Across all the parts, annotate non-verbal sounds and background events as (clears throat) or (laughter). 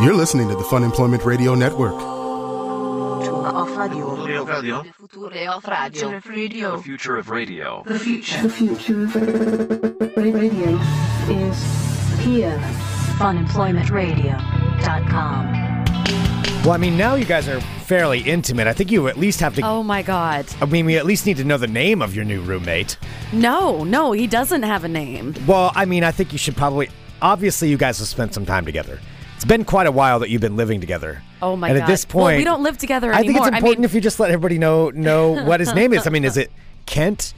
You're listening to the Fun Employment Radio Network. Off radio. Radio. The future of radio. The future of radio. The future. The future of radio is here. funemploymentradio.com. Well, I mean, now you guys are fairly intimate. I think you at least have to. Oh my God. I mean, we at least need to know the name of your new roommate. No, no, he doesn't have a name. Well, I mean, I think you should probably. Obviously, you guys have spent some time together. It's been quite a while that you've been living together. Oh my and God. at this Well, point, we don't live together anymore. I think it's I important mean- if you just let everybody know know what his name is. I mean, is it Kent?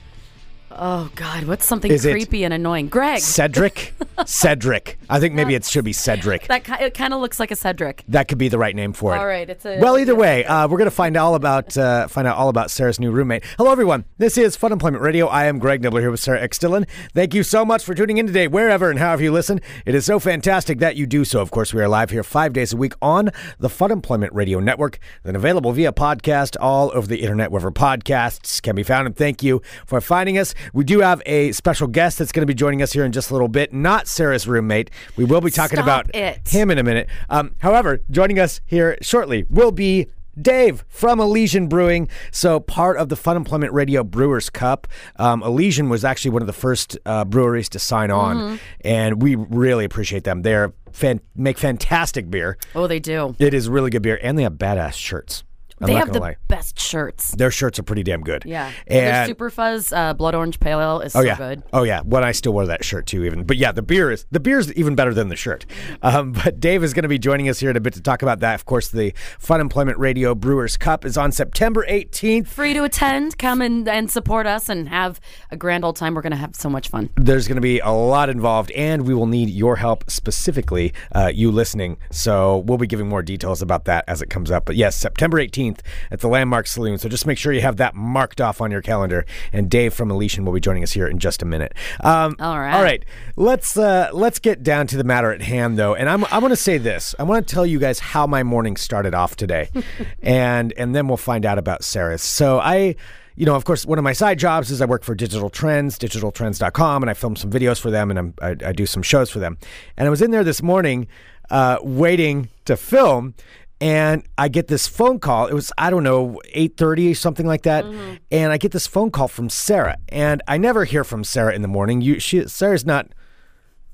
Oh God, what's something Is it creepy and annoying? Greg. Cedric? (laughs) Cedric. I think maybe it should be Cedric. that ki- it kind of looks like a Cedric. That could be the right name for it. All right, it's a- well. Either way, uh, we're gonna find all about uh, find out all about Sarah's new roommate. Hello, everyone. This is Fun Employment Radio. I am Greg Nibler here with Sarah X Dillon. Thank you so much for tuning in today, wherever and however you listen. It is so fantastic that you do so. Of course, we are live here five days a week on the Fun Employment Radio Network, then available via podcast all over the internet, wherever podcasts can be found. And thank you for finding us. We do have a special guest that's going to be joining us here in just a little bit. Not Sarah's roommate. We will be talking Stop about it. him in a minute. Um, however, joining us here shortly will be Dave from Elysian Brewing. So, part of the Fun Employment Radio Brewers Cup. Um, Elysian was actually one of the first uh, breweries to sign on, Mm-hmm. and we really appreciate them. They're fan- make fantastic beer. Oh, they do. It is really good beer, and they have badass shirts. I'm they have the lie. best shirts. Their shirts are pretty damn good. Yeah. Their and Super Fuzz uh, Blood Orange Pale Ale is Oh so yeah. good. Oh yeah. When I still wear that shirt too, even. But yeah, the beer is the beer is even better than the shirt. Um, (laughs) but Dave is going to be joining us here in a bit to talk about that. Of course, the Fun Employment Radio Brewers Cup is on September 18th. Free to attend. Come and, and support us and have a grand old time. We're going to have so much fun. There's going to be a lot involved, and we will need your help specifically, uh, you listening. So we'll be giving more details about that as it comes up. But yes, September 18th at the Landmark Saloon. So just make sure you have that marked off on your calendar. And Dave from Elysian will be joining us here in just a minute. Um, All right. All right. Let's uh, let's get down to the matter at hand, though. And I'm I want to say this. I want to tell you guys how my morning started off today, (laughs) and and then we'll find out about Sarah's. So I you know, of course, one of my side jobs is I work for Digital Trends, digitaltrends.com, and I film some videos for them and I'm, I, I do some shows for them. And I was in there this morning uh, waiting to film, and I get this phone call. It was, I don't know, 8.30 or something like that. And I get this phone call from Sarah. And I never hear from Sarah in the morning. You, she, Sarah's not...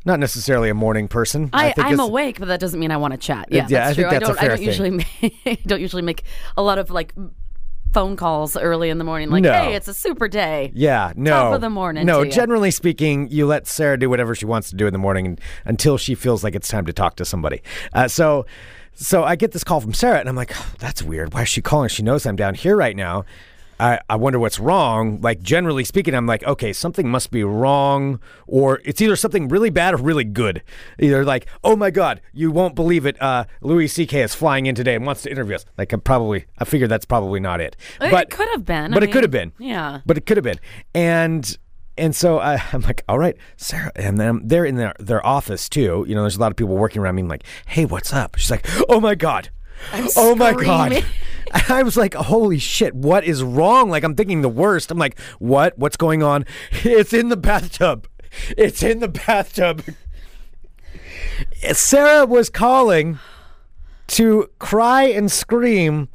Not necessarily a morning person. I, think I'm awake, but that doesn't mean I want to chat. Yeah, Yeah, I that's think true. that's a I don't. fair I don't usually (laughs) make, don't usually make a lot of like phone calls early in the morning. Like, No. hey, it's a super day. Yeah, no. Top of the morning No, generally speaking, you let Sarah do whatever she wants to do in the morning until she feels like it's time to talk to somebody. Uh, so, so I get this call from Sarah, and I'm like, oh, that's weird. Why is she calling? She knows I'm down here right now. I, I wonder what's wrong. Like generally speaking, I'm like, okay, something must be wrong, or it's either something really bad or really good. Either like, oh my god, you won't believe it. Uh, Louis C.K. is flying in today and wants to interview us. Like, I probably, I figured that's probably not it. But it But could have been. I but it mean, could have been. Yeah. But it could have been. And and so I, (laughs) I'm like, all right, Sarah. And then they're in their, their office too. You know, there's a lot of people working around me. I'm like, hey, what's up? She's like, oh my God. (laughs) oh my God. screaming. (laughs) I was like, holy shit, what is wrong? Like, I'm thinking the worst. I'm like, what? What's going on? It's in the bathtub. It's in the bathtub. Sarah was calling to cry and scream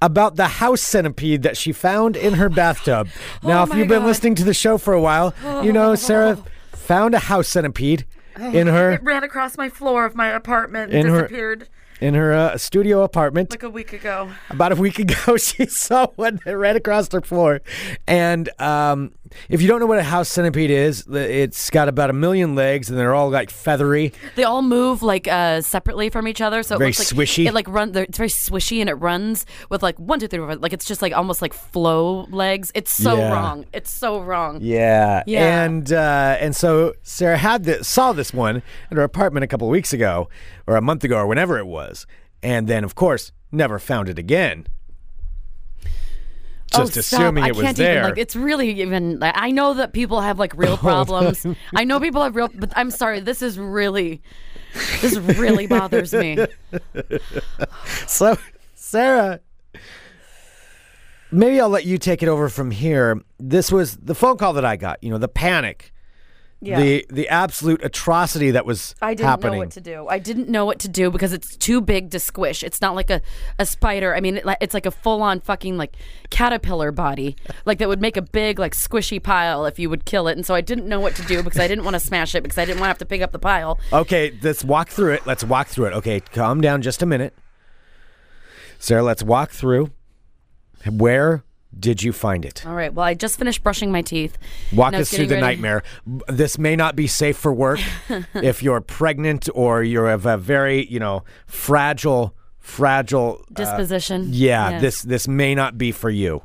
about the house centipede that she found in her bathtub. (laughs) Now, if Oh you've been God. listening to the show for a while, you know Sarah (laughs) found a house centipede in her It ran across my floor of my apartment and her- disappeared in her uh, studio apartment. like a week ago. About a week (laughs) ago, she saw one that ran across her floor. And um, if you don't know what a house centipede is, it's got about a million legs, and they're all like feathery. They all move like uh, separately from each other, so it Very looks like swishy. It like runs. It's very swishy, and it runs with like one, two, three, four. Like it's just like almost like flow legs. It's so Yeah. wrong. It's so wrong. Yeah, Yeah. and uh, and so Sarah had this, saw this one in her apartment a couple of weeks ago, or a month ago, or whenever it was, and then of course never found it again. Just oh, stop. assuming I it was can't there. Even, like, it's really even. like, I know that people have like real (laughs) problems. I know people have real, but I'm sorry. This is really, this really bothers me. (laughs) So, Sarah, maybe I'll let you take it over from here. This was the phone call that I got, you know, the panic Yeah. The the absolute atrocity that was I didn't happening. know what to do. I didn't know what to do because it's too big to squish. It's not like a, a spider. I mean, it, it's like a full on fucking like caterpillar body, (laughs) like that would make a big like squishy pile if you would kill it. And so I didn't know what to do because I didn't want to smash it because I didn't want to have to pick up the pile. Okay, let's walk through it. Let's walk through it. Okay, calm down just a minute. Sarah, let's walk through. Where did you find it? All right. Well, I just finished brushing my teeth. Walk and I was us through the ready- nightmare. This may not be safe for work (laughs) if you're pregnant or you're of a very, you know, fragile, fragile. uh, Disposition. yeah, Yes. this this may not be for you.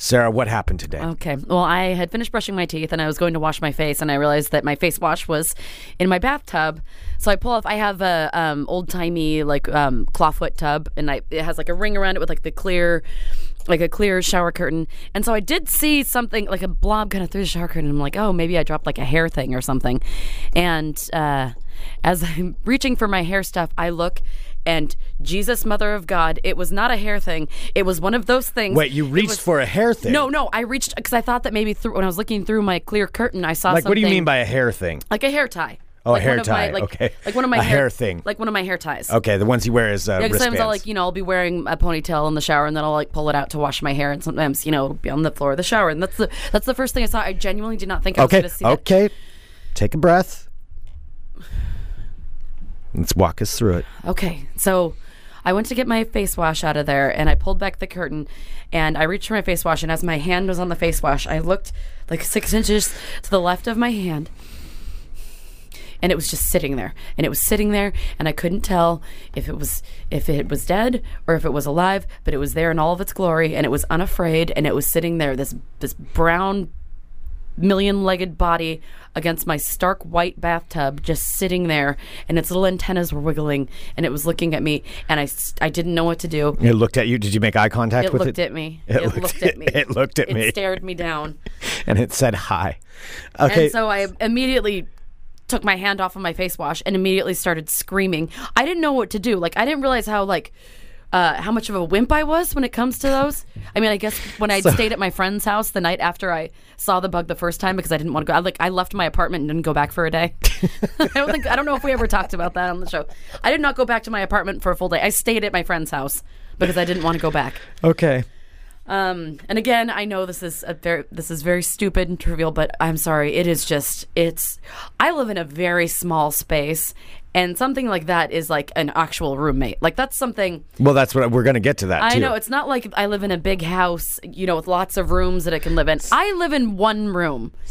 Sarah, what happened today? Okay. Well, I had finished brushing my teeth and I was going to wash my face, and I realized that my face wash was in my bathtub. So I pull off. I have a um, old timey like um, clawfoot tub, and I, it has like a ring around it with like the clear, like a clear shower curtain. And so I did see something like a blob kind of through the shower curtain. And I'm like, oh, maybe I dropped like a hair thing or something. And uh, as (laughs) I'm reaching for my hair stuff, I look. And Jesus, Mother of God, it was not a hair thing. It was one of those things. Wait, you reached was- for a hair thing? no, no, I reached because I thought that maybe through when I was looking through my clear curtain, I saw something Like, what do you mean by a hair thing? like a hair tie? Oh, a hair one of my- like, okay. like one of my A hair thing. like one of my hair ties. Okay, the ones you wear as uh, Yeah, sometimes I'll like you know I'll be wearing a ponytail in the shower and then I'll like pull it out to wash my hair and sometimes you know it'll be on the floor of the shower and that's the that's the first thing I saw. I genuinely did not think I was going to see it. okay. Take a breath. Let's walk us through it. Okay, so I went to get my face wash out of there and I pulled back the curtain and I reached for my face wash and as my hand was on the face wash, I looked like six inches to the left of my hand and it was just sitting there and it was sitting there and I couldn't tell if it was if it was dead or if it was alive, but it was there in all of its glory and it was unafraid and it was sitting there this this brown million-legged body against my stark white bathtub just sitting there and its little antennas were wiggling and it was looking at me and I, I didn't know what to do It looked at you. Did you make eye contact it with looked it? at me It it, looked- looked at (laughs) me it looked at me. it me. stared me down (laughs) and it said hi. Okay. and so I immediately took my hand off of my face wash and immediately started screaming. I didn't know what to do. Like I didn't realize how like uh, how much of a wimp I was when it comes to those. I mean, I guess when I stayed at my friend's house the night after I saw the bug the first time because I didn't want to go. I, like I left my apartment and didn't go back for a day. (laughs) I don't think I don't know if we ever talked about that on the show. I did not go back to my apartment for a full day. I stayed at my friend's house because I didn't want to go back. okay. Um, and again, I know this is a very this is very stupid and trivial, but I'm sorry. It is just it's. I live in a very small space, and something like that is like an actual roommate. Like that's something Well, that's what we're going to get to that I too. know. It's not like I live in a big house, you know, with lots of rooms that it can live in. I live in one room. (laughs)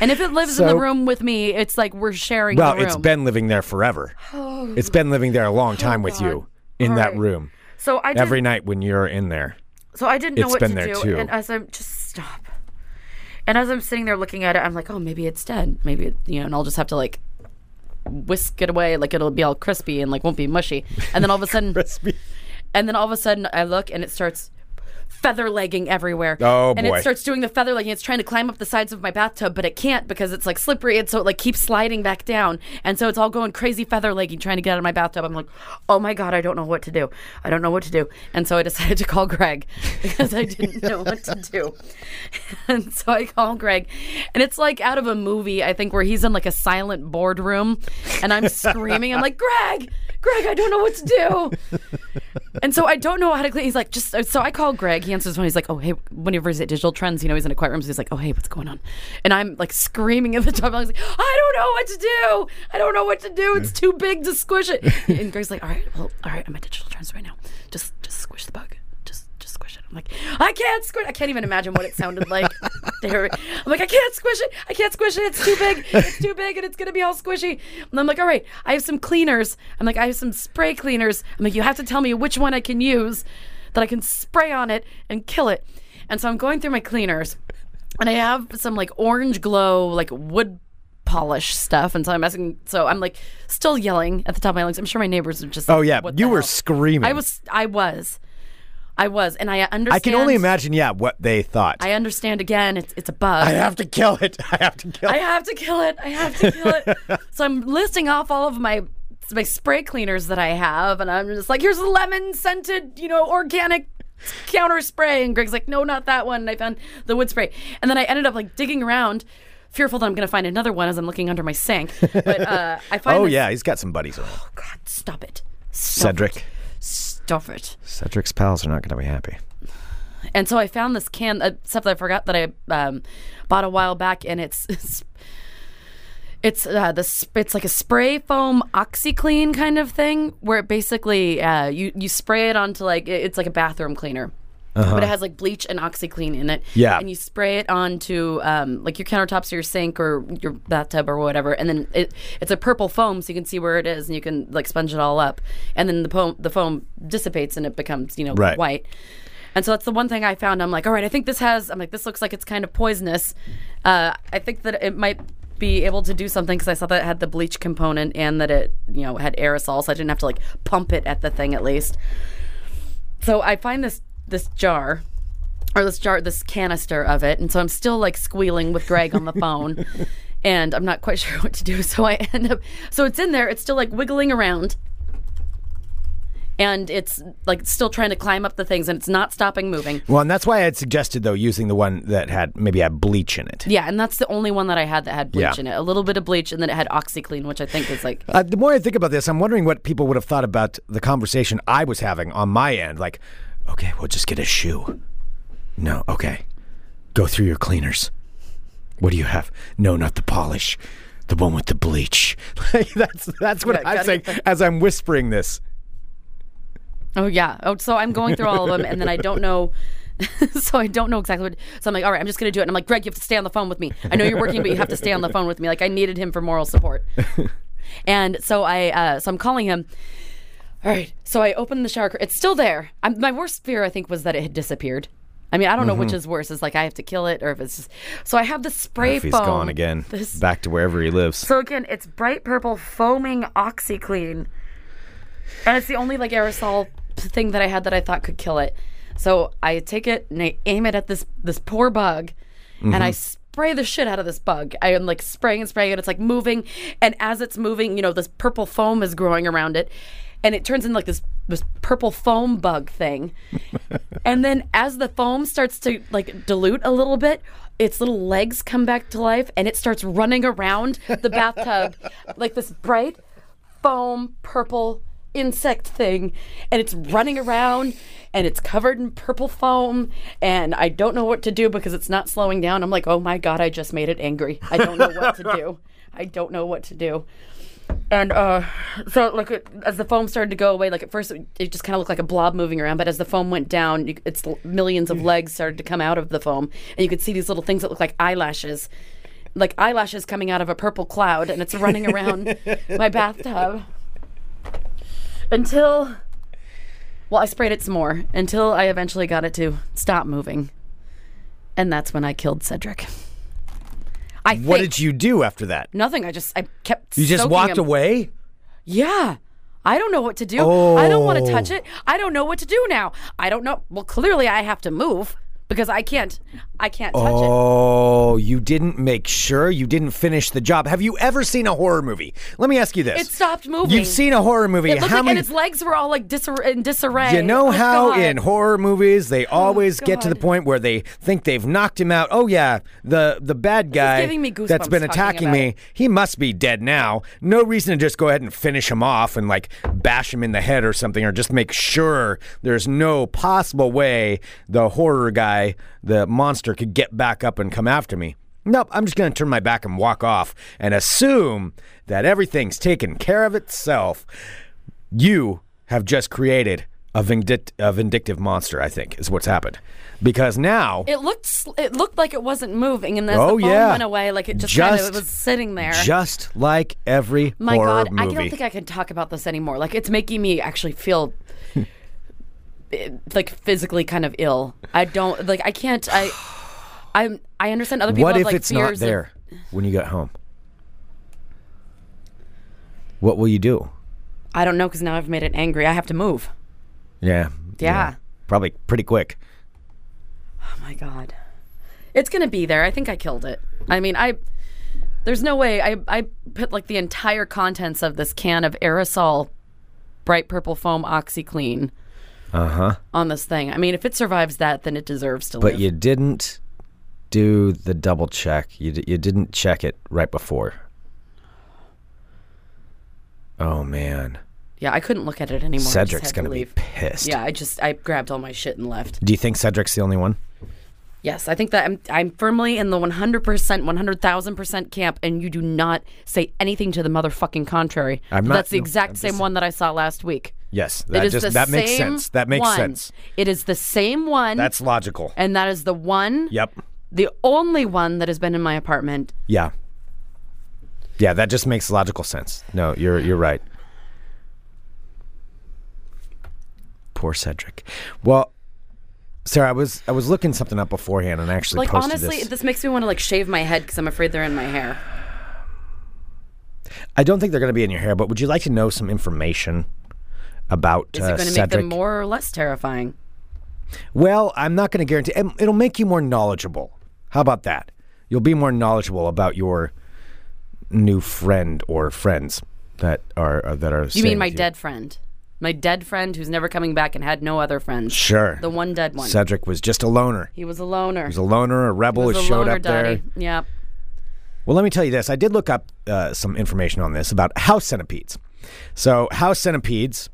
And if it lives in the room with me, it's like we're sharing well, room. it's been living there forever. it's been living there a long time with you in All that right. room. so I did, Every night when you're in there. So I didn't know It's what been to there do, too. and as I'm just stop. And as I'm sitting there looking at it, I'm like, oh, maybe it's dead. Maybe it, you know, and I'll just have to like whisk it away, like it'll be all crispy and like won't be mushy. And then all of a sudden, (laughs) crispy. and then all of a sudden, I look and it starts feather legging everywhere. Oh, And boy. it starts doing the feather legging. It's trying to climb up the sides of my bathtub, but it can't because it's like slippery, and so it like keeps sliding back down. And so it's all going crazy feather legging, trying to get out of my bathtub. I'm like, oh my god, I don't know what to do. I don't know what to do. And so I decided to call Greg (laughs) because I didn't know what to do. (laughs) And so I call Greg, and it's like out of a movie, I think, where he's in like a silent boardroom, and I'm screaming. I'm like, Greg, Greg, I don't know what to do. And so I don't know how to clean. He's like, just so I call Greg. He answers when. He's like, oh hey, whenever he's at Digital Trends, you know, he's in a quiet room. So he's like, oh hey, what's going on? And I'm like screaming at the top. I was like, I don't know what to do. I don't know what to do. It's too big to squish it. And Greg's like, all right, well, all right, I'm at Digital Trends right now. Just just squish the bug. Just just squish it. I'm like, I can't squish. I can't even imagine what it sounded like. (laughs) There, I'm like, I can't squish it. I can't squish it. It's too big. It's too big, and it's gonna be all squishy. And I'm like, all right, I have some cleaners. I'm like, I have some spray cleaners. I'm like, you have to tell me which one I can use that I can spray on it and kill it. And so I'm going through my cleaners, and I have some like orange glow, like wood polish stuff. And so I'm asking, so I'm like still yelling at the top of my lungs. I'm sure my neighbors are just. Oh like, yeah, "What the you were hell?" screaming. I was. I was. I was, and I understand. I can only imagine, yeah, what they thought. I understand again. It's it's a bug. I have to kill it. (laughs) I have to kill it. I have to kill it. I have to kill it. so I'm listing off all of my my spray cleaners that I have, and I'm just like, here's a lemon scented, you know, organic counter spray. And Greg's like, no, not that one. And I found the wood spray, and then I ended up like digging around fearful that I'm going to find another one as I'm looking under my sink. But uh, I find (laughs) Oh this- yeah, he's got some buddies around. God, stop it, Stop Cedric. it. It. Cedric's pals are not going to be happy. And so I found this can uh, stuff that I forgot that I um, bought a while back, and it's it's it's uh, this it's like a spray foam OxiClean kind of thing, where it basically uh, you you spray it onto like it's like a bathroom cleaner. But it has like bleach and OxiClean in it. Yeah. And you spray it onto um, like your countertops or your sink or your bathtub or whatever. And then it it's a purple foam so you can see where it is and you can like sponge it all up. And then the foam the foam dissipates and it becomes, you know, Right. white. And so that's the one thing I found. I'm like, all right, I think this has. I'm like, this looks like it's kind of poisonous. Uh, I think that it might be able to do something because I saw that it had the bleach component and that it, you know, had aerosol, so I didn't have to like pump it at the thing at least. So I find this this jar or this jar this canister of it and so i'm still like squealing with greg on the phone (laughs) and i'm not quite (laughs) sure what to do so i end up so it's in there it's still like wiggling around and it's like still trying to climb up the things and it's not stopping moving Well, and that's why I had suggested though using the one that had maybe had bleach in it. yeah and that's the only one that i had that had bleach Yeah. in it a little bit of bleach and then it had oxiclean which i think is like Uh, the more I think about this, I'm wondering what people would have thought about the conversation I was having on my end. Like, okay, we'll just get a shoe. No, okay. Go through your cleaners. What do you have? No, not the polish. The one with the bleach. (laughs) That's that's what Yeah, I'm saying as I'm whispering this. Oh yeah. Oh, so I'm going through all of them, and then I don't know. (laughs) so I don't know exactly what. So I'm like, all right, I'm just gonna do it. And I'm like, Greg, you have to stay on the phone with me. I know you're working, but you have to stay on the phone with me. Like I needed him for moral support. (laughs) and so I, uh, so I'm calling him. All right. So I opened the shower. cur- It's still there. I'm, my worst fear, I think, was that it had disappeared. I mean, I don't know which mm-hmm. is worse. Is like I have to kill it, or if it's just. So I have the spray if he's foam. gone again, This back to wherever he lives. so again, it's bright purple foaming OxiClean, and it's the only like aerosol thing that I had that I thought could kill it. So I take it and I aim it at this this poor bug, and I mm-hmm. spray the shit out of this bug. I am like spraying and spraying it. It's like moving, and as it's moving, you know, this purple foam is growing around it, and it turns into like this this purple foam bug thing. (laughs) and then as the foam starts to like dilute a little bit, its little legs come back to life, and it starts running around the bathtub (laughs) like this bright foam purple insect thing and it's running around and it's covered in purple foam and I don't know what to do because it's not slowing down. I'm like, "Oh my god, I just made it angry. I don't know what to do. (laughs) I don't know what to do." And uh so like it, as the foam started to go away, like at first it, it just kind of looked like a blob moving around, but as the foam went down, you, it's millions of legs started to come out of the foam and you could see these little things that look like eyelashes. Like eyelashes coming out of a purple cloud and it's running around (laughs) my bathtub until well i sprayed it some more until i eventually got it to stop moving and that's when i killed cedric i What think- did you do after that? nothing i just i kept You just walked him. away? yeah i don't know what to do i don't want to Oh. touch it i don't know what to do now i don't know well clearly i have to move because i can't i can't touch it Oh, you didn't make sure you didn't finish the job. Have you ever seen a horror movie? Let me ask you this. it stopped moving You've seen a horror movie. it How like, many and its legs were all like disar- in disarray You know Oh, how God. Oh, in horror movies they oh, always get to the point where they think they've knocked him out. Oh yeah, the the bad guy that's been attacking me, it. he must be dead now. No reason to just go ahead and finish him off and like bash him in the head or something or just make sure there's no possible way the horror guy, the monster could get back up and come after me. Nope, I'm just going to turn my back and walk off and assume that everything's taken care of itself you have just created a, vindict- a vindictive monster. I think is what's happened because now It looked it looked like it wasn't moving, and then Oh, the foam yeah. went away, like it just, kind Just- of was sitting there. just like every My God, movie. I don't think I can talk about this anymore. Like it's making me actually feel (laughs) Eh, like physically kind of ill. I don't like. I can't. I. (sighs) I'm. I understand other people. what have, if like, it's not fears of- there when you get home? What will you do? I don't know because now I've made it angry. I have to move. Yeah, Yeah. probably pretty quick. Oh my god. It's gonna be there. I think I killed it. I mean, I. There's no way. I I put like the entire contents of this can of aerosol, bright purple foam OxiClean. Uh huh. On this thing. I mean, if it survives that, then it deserves to But live. But you didn't do the double check. You d- you didn't check it right before. Oh man, Yeah, I couldn't look at it anymore. Cedric's gonna be pissed. Yeah, I just I grabbed all my shit and left. Do you think Cedric's the only one? Yes, I think that I'm I'm firmly in the 100%, 100,000% camp and you do not say anything to the motherfucking contrary. I'm not- That's the exact same just- one that I saw last week. Yes, It that is just that makes sense. That makes one. sense. It is the same one. That's logical. and that is the one Yep. the only one that has been in my apartment. Yeah. Yeah, that just makes logical sense. No, you're you're right. Poor Cedric. Well, Sarah, I was I was looking something up beforehand and I actually Like honestly, this. this makes me want to like shave my head cuz I'm afraid they're in my hair. I don't think they're going to be in your hair, but would you like to know some information about Is uh, it going to make them more or less terrifying? Well, I'm not going to guarantee. It'll make you more knowledgeable. How about that? You'll be more knowledgeable about your new friend or friends that are uh, that are. You mean my dead friend? My dead friend who's never coming back and had no other friends. Sure. The one dead one. Cedric was just a loner. he was a loner. He was a loner, a rebel was who a showed loner up there. daddy. Yeah. Well, let me tell you this. I did look up uh, some information on this about house centipedes. So, house centipedes,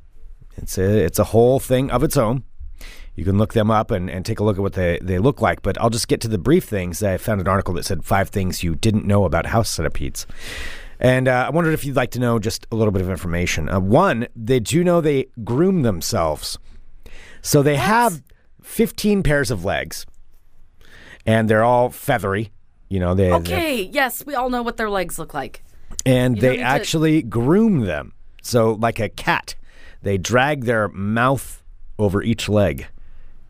it's a, it's a whole thing of its own. You can look them up and, and take a look at what they, they look like. But I'll just get to the brief things. I found an article that said five things you didn't know about house centipedes. And uh, I wondered if you'd like to know just a little bit of information. Uh, one, did you know they groom themselves? So they have 15 pairs of legs, and they're all feathery. You know, they Okay. Yes, we all know what their legs look like. and You they need to- actually groom them. So, like a cat, they drag their mouth over each leg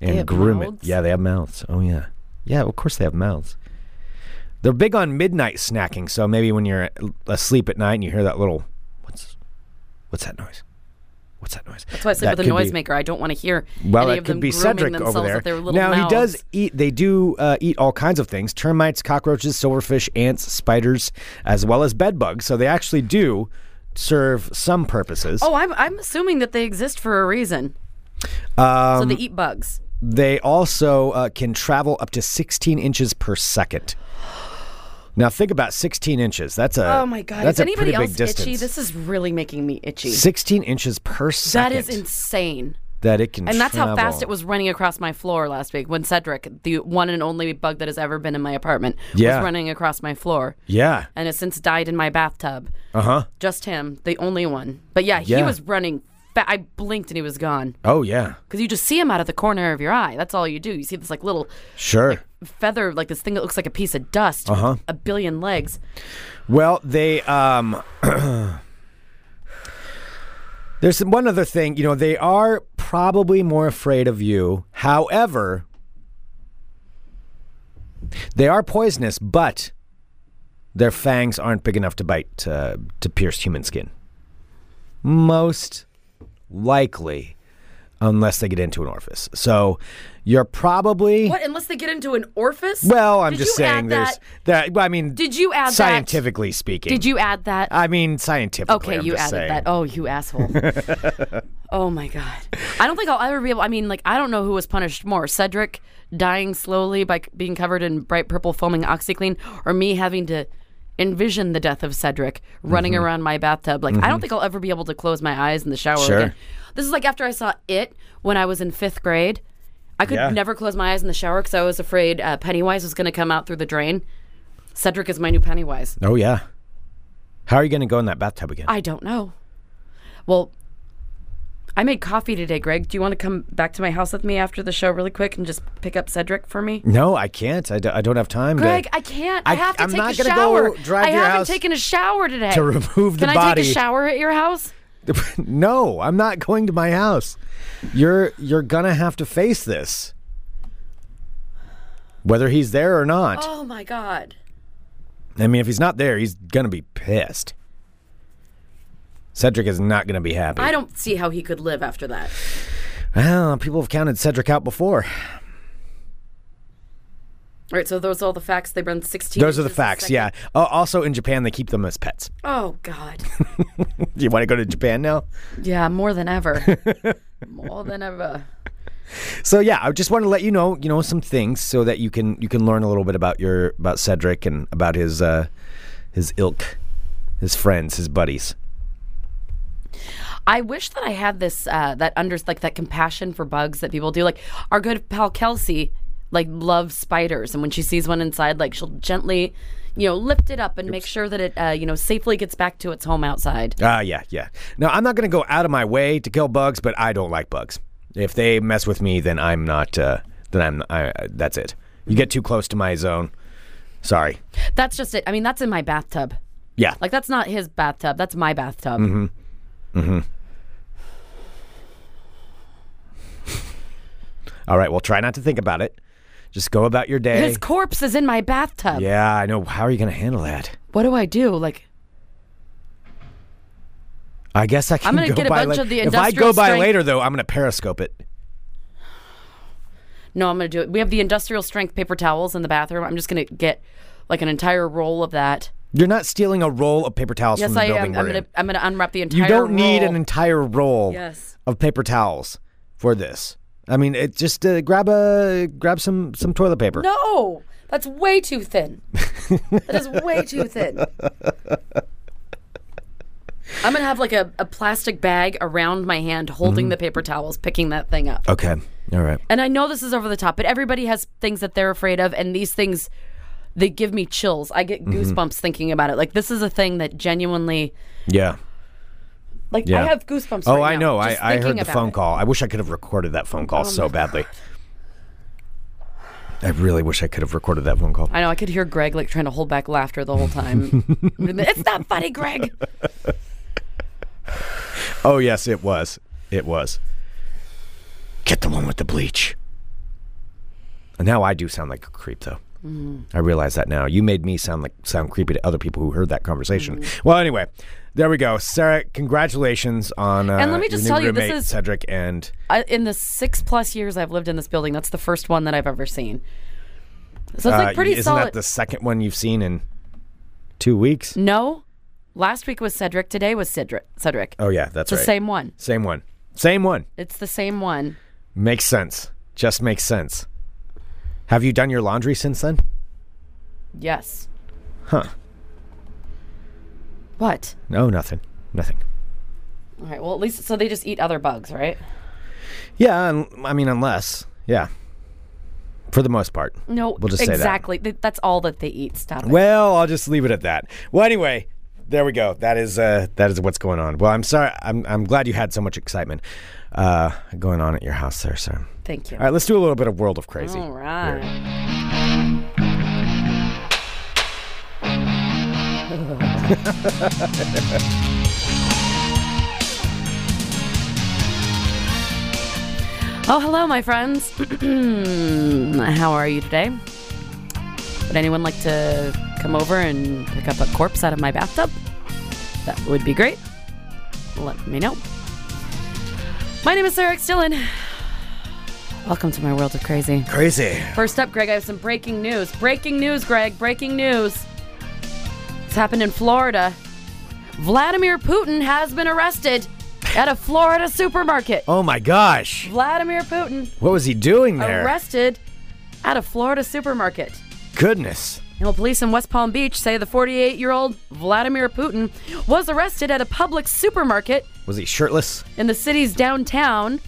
and groom mouths? it. Yeah, they have mouths. Oh yeah, yeah. Of course, they have mouths. They're big on midnight snacking. So maybe when you're asleep at night and you hear that little, what's, what's that noise? What's that noise? That's why I sleep That with a noisemaker. I don't want to hear well, any of could them be Cedric themselves over there. with their little now he does eat. They do uh, eat all kinds of things: termites, cockroaches, silverfish, ants, spiders, as well as bed bugs. So they actually do serve some purposes. Oh, I'm I'm assuming that they exist for a reason. Um, so they eat bugs. They also uh, can travel up to 16 inches per second. Now think about 16 inches. That's a Oh my god! That's is a anybody pretty else big distance. itchy? This is really making me itchy. 16 inches per second. That is insane. That it can And that's how fast it was running across my floor last week when Cedric, the one and only bug that has ever been in my apartment, Yeah. was running across my floor Yeah. and has since died in my bathtub. Uh huh. Just him, the only one. But yeah, he Yeah. was running. Fa- I blinked and he was gone Oh yeah. because you just see him out of the corner of your eye. That's all you do. You see this like little Sure. feather, like this thing that looks like a piece of dust, Uh-huh. a billion legs. Well, they um (clears throat) There's one other thing, you know, they are probably more afraid of you. However, they are poisonous, but their fangs aren't big enough to bite uh, to pierce human skin. Most likely, unless they get into an orifice. So, you're probably What? Unless they get into an orifice? well. I'm Did just saying there's that? that. I mean, Did you add that? scientifically speaking? Did you add that? I mean, scientifically. Okay, I'm you added saying. that. Oh, you asshole. (laughs) oh my god. I don't think I'll ever be able I mean, like I don't know who was punished more. Cedric dying slowly by being covered in bright purple foaming OxiClean or me having to envision the death of Cedric running Mm-hmm. around my bathtub. Like I don't think I'll ever be able to close my eyes in the shower Sure. again. This is like after I saw It when I was in 5th grade. I could Yeah. never close my eyes in the shower cuz I was afraid uh, Pennywise was going to come out through the drain. Cedric is my new Pennywise. Oh yeah. How are you going to go in that bathtub again? I don't know. Well, I made coffee today, Greg. Do you want to come back to my house with me after the show really quick and just pick up Cedric for me? no, I can't. I, do, I don't have time Greg, to, I can't. I, I- have to I'm take not a gonna shower. go drive I your haven't house taken a shower today. to remove the Can I take a shower at your house? (laughs) no, I'm not going to my house. You're you're gonna have to face this, whether he's there or not. Oh my god. I mean, if he's not there, he's gonna be pissed. Cedric is not gonna be happy. I don't see how he could live after that. Well, people have counted Cedric out before. All right, so those are all the facts. They run 16 Those are the facts. Yeah. Oh, also, in Japan, they keep them as pets. Oh god. Do (laughs) you want to go to Japan now? Yeah, more than ever. (laughs) more than ever. So yeah, I just want to let you know, you know, some things so that you can you can learn a little bit about your about Cedric and about his uh his ilk, his friends, his buddies. I wish that I had this uh, that under like that compassion for bugs that people do. Like our good pal Kelsey, like loves spiders, and when she sees one inside, like she'll gently, you know, lift it up and make sure that it, uh, you know, safely gets back to its home outside. Ah, yeah, yeah. Now I'm not going to go out of my way to kill bugs, but I don't like bugs. If they mess with me, then I'm not. Uh, then I'm. I, that's it. You get too close to my zone. Sorry. That's just it. I mean, that's in my bathtub. Yeah. Like that's not his bathtub. That's my bathtub. Mm-hmm. All right. Well, try not to think about it. Just go about your day. His corpse is in my bathtub. yeah, I know. How are you going to handle that? What do I do? Like, I guess I can I'm gonna go get a by bunch la- of the If I industrial go by strength- later, though, I'm going to periscope it. no, I'm gonna do it. We have the industrial strength paper towels in the bathroom. I'm just gonna get like an entire roll of that. You're not stealing a roll of paper towels Yes, from the I building am. I'm we're gonna. I'm gonna unwrap the entire. You don't need roll. an entire roll Yes. of paper towels for this. I mean, it just uh, grab a grab some some toilet paper. No, that's way too thin. (laughs) that is way too thin. I'm gonna have like a, a plastic bag around my hand, holding the paper towels, picking that thing up. Okay. All right. And I know this is over the top, but everybody has things that they're afraid of, and these things they give me chills. I get Mm-hmm. goosebumps thinking about it. Like this is a thing that genuinely, Yeah. Like Yeah. I have goosebumps. Oh, right I now, know. I, I heard the phone it. Oh call. I wish I could have recorded that phone call so badly. I really wish I could have recorded that phone call. I know. I could hear Greg like trying to hold back laughter the whole time. (laughs) it's not funny, Greg. (laughs) Oh yes, it was. It was. Get the one with the bleach. And now I do sound like a creep, though. Mm-hmm. I realize that now. You made me sound like sound creepy to other people who heard that conversation. Mm-hmm. Well, anyway, there we go. Sarah, congratulations on uh, And let me just tell you, this is- Cedric, and I, in the six plus years I've lived in this building, that's the first one that I've ever seen. So it's uh, like pretty solid. isn't solid. that the second one you've seen in two weeks? no, last week was Cedric. Today was Cedric. Cedric. Oh yeah, that's it's the same one. Same one. Same one. It's the same one. Makes sense. Just makes sense. Have you done your laundry since then? Yes. Huh. What? No, nothing. Nothing. All right. Well, at least so they just eat other bugs, right? Yeah, un- I mean, unless, yeah, for the most part. No, We'll just say that. exactly. Th- That's all that they eat. Stop it. Well, I'll just leave it at that. Well, anyway, there we go. That is uh, that is what's going on. Well, I'm sorry. I'm I'm glad you had so much excitement uh, going on at your house there, sir. Thank you. All right, let's do a little bit of World of Crazy. All right. (laughs) Oh, hello, my friends. (clears throat) How are you today? Would anyone like to come over and pick up a corpse out of my bathtub? That would be great. Let me know. My name is Sarah X. Dillon. Welcome to my world of crazy. Crazy. First up, Greg, I have some breaking news. Breaking news, Greg. Breaking news. It's happened in Florida. Vladimir Putin has been arrested at a Florida supermarket. Oh my gosh. Vladimir Putin What was he doing there? arrested at a Florida supermarket. Goodness. Well, police in West Palm Beach say the 48 year old Vladimir Putin was arrested at a public supermarket Was he shirtless? in the city's downtown.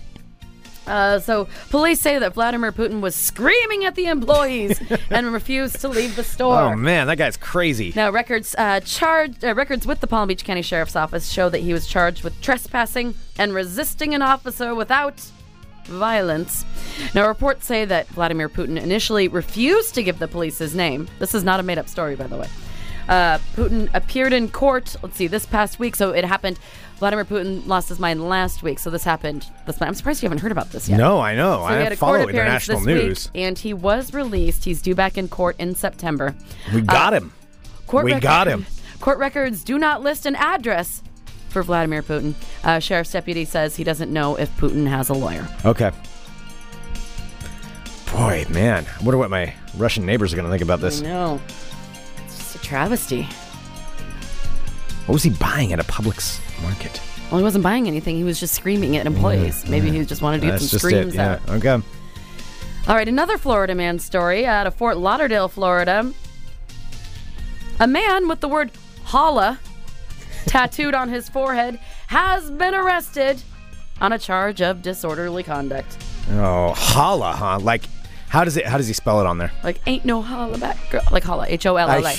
Uh, so, police say that Vladimir Putin was screaming at the employees (laughs) and refused to leave the store. Oh man, that guy's crazy. Now, records uh, charged uh, records with the Palm Beach County Sheriff's Office show that he was charged with trespassing and resisting an officer without violence. Now, reports say that Vladimir Putin initially refused to give the police his name. This is not a made-up story, by the way. Uh, Putin appeared in court. Let's see, this past week. So it happened. Vladimir Putin lost his mind last week. So this happened. This. I'm surprised you haven't heard about this yet. No, I know. So I had a follow court appearance international this news. week, and he was released. He's due back in court in September. We got Uh, him. Court We record- got him. (laughs) Court records do not list an address for Vladimir Putin. Uh, sheriff's deputy says he doesn't know if Putin has a lawyer. Okay. Boy, man, I wonder what my Russian neighbors are going to think about this. No, it's just a travesty. What was he buying at a Publix market? Well, he wasn't buying anything. He was just screaming at employees. Mm, Maybe he mm. just wanted to get That's some just screams it. Yeah. out. Okay. All right, another Florida man story out of Fort Lauderdale, Florida. A man with the word holla tattooed on his forehead has been arrested on a charge of disorderly conduct. Oh, holla, huh? Like, how does it? How does he spell it on there? Like, ain't no holla back girl. Like holla, H O L L A.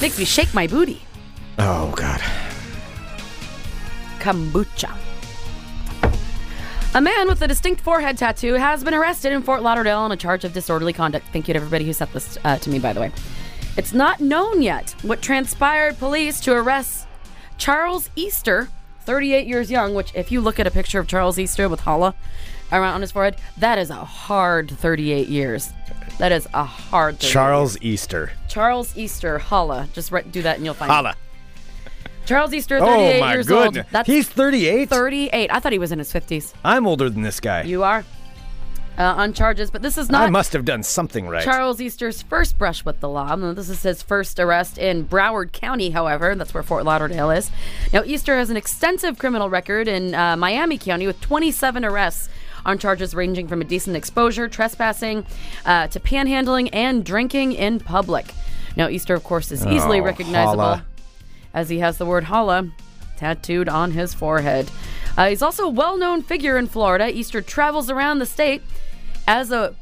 Makes me shake my booty. Oh God. kombucha. A man with a distinct forehead tattoo has been arrested in Fort Lauderdale on a charge of disorderly conduct. Thank you to everybody who sent this uh, to me, by the way. It's not known yet what transpired police to arrest Charles Easter, 38 years young, which, if you look at a picture of Charles Easter with holla around on his forehead, that is a hard 38 years. That is a hard 38 Charles Easter. Charles Easter, holla. Just write, do that and you'll find Holla. Charles Easter, 38 Oh my years goodness. old. That's He's 38. 38. I thought he was in his 50s. I'm older than this guy. You are uh, on charges, but this is not I must have done something right. Charles Easter's first brush with the law. This is his first arrest in Broward County, however. That's where Fort Lauderdale is. Now, Easter has an extensive criminal record in uh, Miami County with 27 arrests on charges ranging from indecent exposure, trespassing, uh, to panhandling, and drinking in public. Now, Easter, of course, is easily Oh, recognizable holla. As he has the word holla tattooed on his forehead. Uh, he's also a well known figure in Florida. Easter travels around the state as a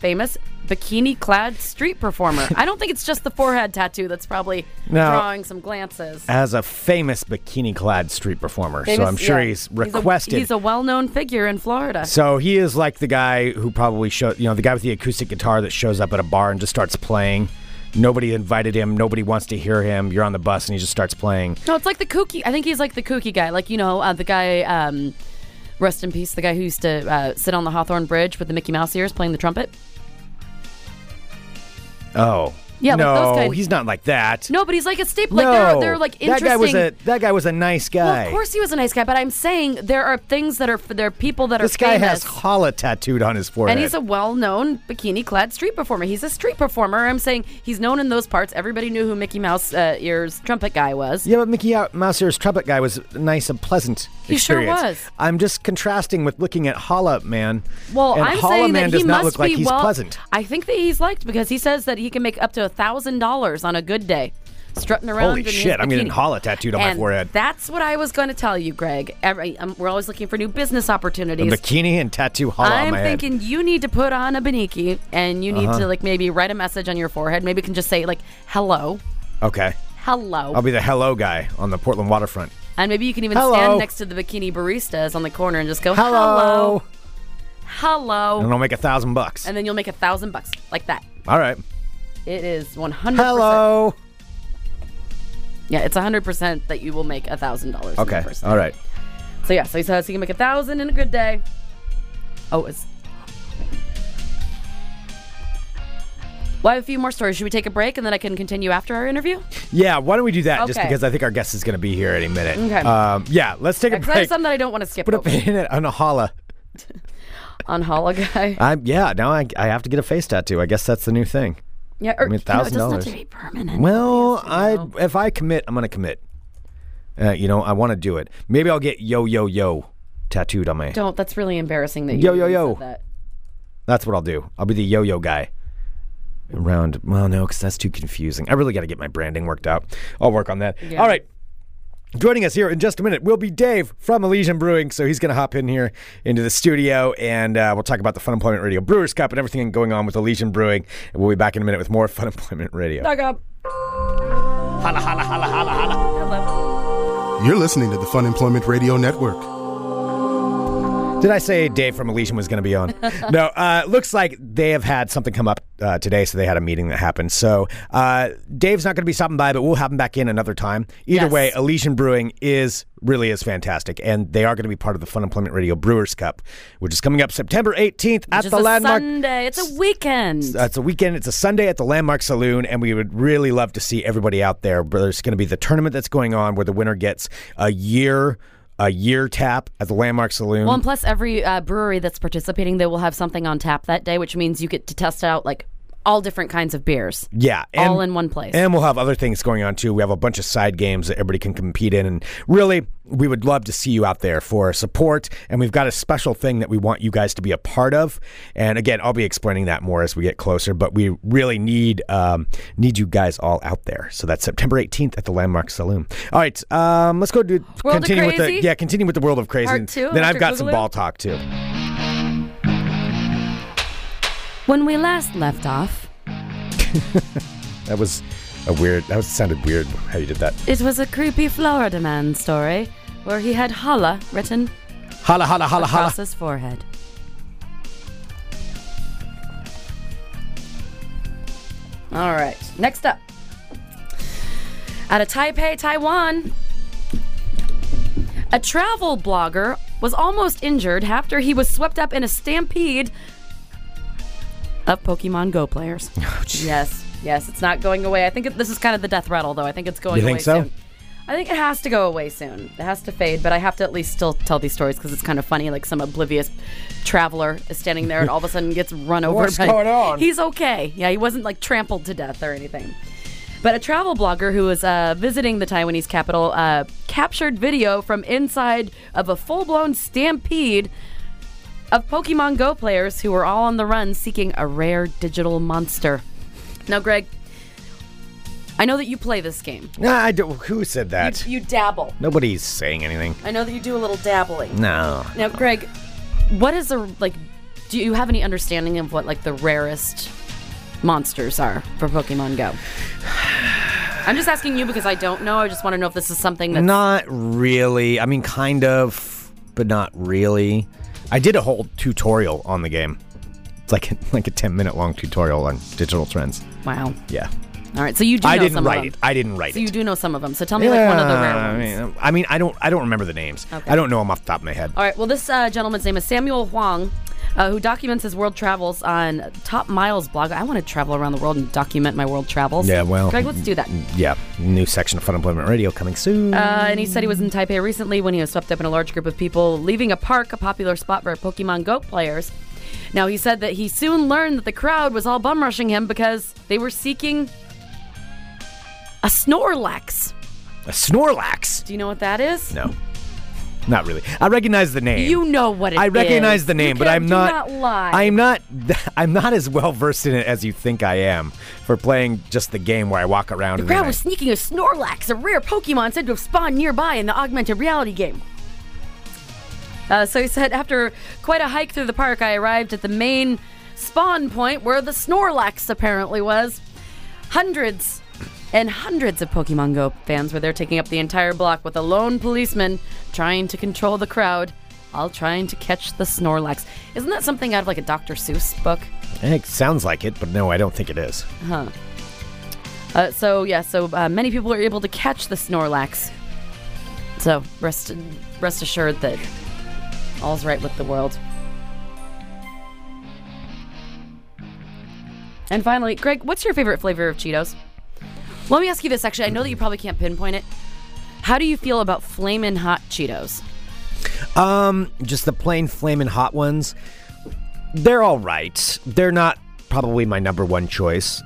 famous bikini clad street performer. (laughs) I don't think it's just the forehead tattoo that's probably No. drawing some glances. As a famous bikini-clad street performer, so I'm sure yeah. he's requested. He's a, well known figure in Florida. so he is like the guy who probably show, you know, the guy with the acoustic guitar that shows up at a bar and just starts playing. Nobody invited him. Nobody wants to hear him. You're on the bus and he just starts playing. No, it's like the kooky. I think he's like the kooky guy. Like, you know, uh, the guy, um, rest in peace, the guy who used to uh, sit on the Hawthorne Bridge with the Mickey Mouse ears playing the trumpet. Oh. Yeah, like no, those kind- he's not like that. No, but he's like a staple. Like they're, they're like that interesting. guy was a that guy was a nice guy. Well, of course he was a nice guy, but I'm saying there are things that are there are people that this are This guy famous. has holla tattooed on his forehead. and he's a well-known bikini-clad street performer. He's a street performer. I'm saying he's known in those parts. Everybody knew who Mickey Mouse uh, ears trumpet guy was. Yeah, but Mickey Mouse Ears trumpet guy was nice and pleasant. He sure was. I'm just contrasting with looking at Holla Man. Well, and I'm Holla saying Man that does he not must look like be he's well. pleasant. I think that he's liked because he says that he can make up to a thousand dollars on a good day, strutting around. Holy shit! I'm getting bikini. Holla tattooed on my forehead. That's what I was going to tell you, Greg. Every, um, we're always looking for new business A opportunities. bikini and tattoo Holla I'm my head. thinking you need to put on a baniki and you need Uh-huh. to like maybe write a message on your forehead. Maybe you can just say like hello, Okay, hello, I'll be the hello guy on the Portland waterfront. and maybe you can even Hello. stand next to the bikini baristas on the corner and just go Hello. hello, And I'll make a thousand bucks. and then you'll make a thousand bucks like that. All right. It is 100. Hello. Yeah, it's 100 percent that you will make a thousand dollars. Okay. All right. So yeah, so he says he can make a thousand in a good day. Oh, it's. Well, I have a few more stories. Should we take a break and then I can continue after our interview? Yeah. Why don't we do that? Just Okay. because I think our guest is going to be here any minute. Okay. Um, yeah. Let's take a Because I have break. something that I don't want to skip Put a over pin in it on a Holla. (laughs) on Holla Guy. I'm yeah. Now I, I have to get a face tattoo. I guess that's the new thing. Yeah, or, I mean, you know, it $1,000. to be permanent. Well, I know. if I commit, I'm gonna commit. Uh, you know, I want to do it. Maybe I'll get yo yo yo tattooed on my. don't. That's really embarrassing that you Yo, yo, yo. that. That's what I'll do. I'll be the yo yo guy. Around. Well, no, because that's too confusing. I really got to get my branding worked out. I'll work on that. Yeah. All right. Joining us here in just a minute will be Dave from Elysian Brewing. So he's going to hop in here into the studio and uh, we'll talk about the Fun Employment Radio Brewers Cup and everything going on with Elysian Brewing. And we'll be back in a minute with more (laughs) Fun Employment Radio. Dug up. Holla, holla, holla, holla, holla. Hello. You're listening to the Fun Employment Radio Network. Did I say Dave from Elysian was going to be on? (laughs) no, uh, looks like they have had something come up uh, today, so they had a meeting that happened. So uh, Dave's not going to be stopping by, but we'll have him back in another time. Either Yes. way, Elysian Brewing is really is fantastic, and they are going to be part of the Fun Employment Radio Brewers Cup, which is coming up September 18th at the a Landmark. Sunday. It's a weekend. Uh, it's a weekend. It's a Sunday at the Landmark Saloon, and we would really love to see everybody out there. But There's going to be the tournament that's going on where the winner gets a year, a year tap at the Landmark Saloon. Well, and plus every uh, brewery that's participating, they will have something on tap that day, which means you get to test out like all different kinds of beers. Yeah, All in one place. And we'll have other things going on too. We have a bunch of side games that everybody can compete in, and really, we would love to see you out there for support. And we've got a special thing that we want you guys to be a part of. And again, I'll be explaining that more as we get closer. But we really need um, need you guys all out there. So that's September 18th at the Landmark Saloon. All right, um, let's go do World of continue with the yeah continue with the world of crazy. Part two, Then I've got some ball talk too. When we last left off, (laughs) That was a weird. That was, sounded weird how you did that. it was a creepy Florida man story where he had holla written Holla holla holla holla. across his forehead. All right, next up. Out of Taipei, Taiwan, a travel blogger was almost injured after he was swept up in a stampede of Pokemon Go players. (laughs) Oh, yes, yes, it's not going away. I think it, this is kind of the death rattle, though. I think it's going You away think so? soon. I think it has to go away soon. It has to fade, but I have to at least still tell these stories because it's kind of funny. Like some oblivious traveler is standing there and all of a sudden gets run over. What's by- going (laughs) on? He's okay. Yeah, he wasn't like trampled to death or anything. But a travel blogger who was uh, visiting the Taiwanese capital uh, captured video from inside of a full blown stampede of Pokemon Go players who were all on the run seeking a rare digital monster. Now, Greg, I know that you play this game. Nah, I don't. Who said that? You, you dabble. Nobody's saying anything. I know that you do a little dabbling. No. Now, Greg, what is the like? Do you have any understanding of what like the rarest monsters are for Pokemon Go? (sighs) I'm just asking you because I don't know. I just want to know if this is something that's Not really. I mean, kind of, but not really. I did a whole tutorial on the game. It's like (laughs) like a ten minute long tutorial on digital trends. wow. Yeah. All right, so you do. I know didn't some write of it. them. I didn't write So it. you do know some of them. So tell me like one of the rare I ones. mean, I mean, I don't. I don't remember the names. Okay. I don't know them off the top of my head. All right. Well, this uh, gentleman's name is Samuel Huang, uh, who documents his world travels on Top Miles blog. I want to travel around the world and document my world travels. Yeah, well, Greg, let's do that. Yeah, new section of Fun Employment Radio coming soon. Uh, and he said he was in Taipei recently when he was swept up in a large group of people leaving a park, a popular spot for Pokemon Go players. Now, he said that he soon learned that the crowd was all bum rushing him because they were seeking a Snorlax. a Snorlax. Do you know what that is? No, not really. I recognize the name. You know what it is. I recognize the You name, but I'm not. not lie. I'm not. (laughs) I'm not as well versed in it as you think I am for playing just the game where I walk around. The crowd I- was sneaking a Snorlax, a rare Pokemon said to have spawned nearby in the augmented reality game. Uh, so he said, after quite a hike through the park, I arrived at the main spawn point where the Snorlax apparently was. Hundreds and hundreds of Pokemon Go fans were there taking up the entire block with a lone policeman trying to control the crowd, all trying to catch the Snorlax. Isn't that something out of like a Dr. Seuss book? It sounds like it, but no, I don't think it is. Uh, so yeah, so uh, many people are able to catch the Snorlax. So rest rest assured that all's right with the world. And finally, Greg, what's your favorite flavor of Cheetos? Let me ask you this. Actually, I know that you probably can't pinpoint it. How do you feel about flamin' hot Cheetos? Um, just the plain flaming hot ones. They're all right. They're not probably my number one choice.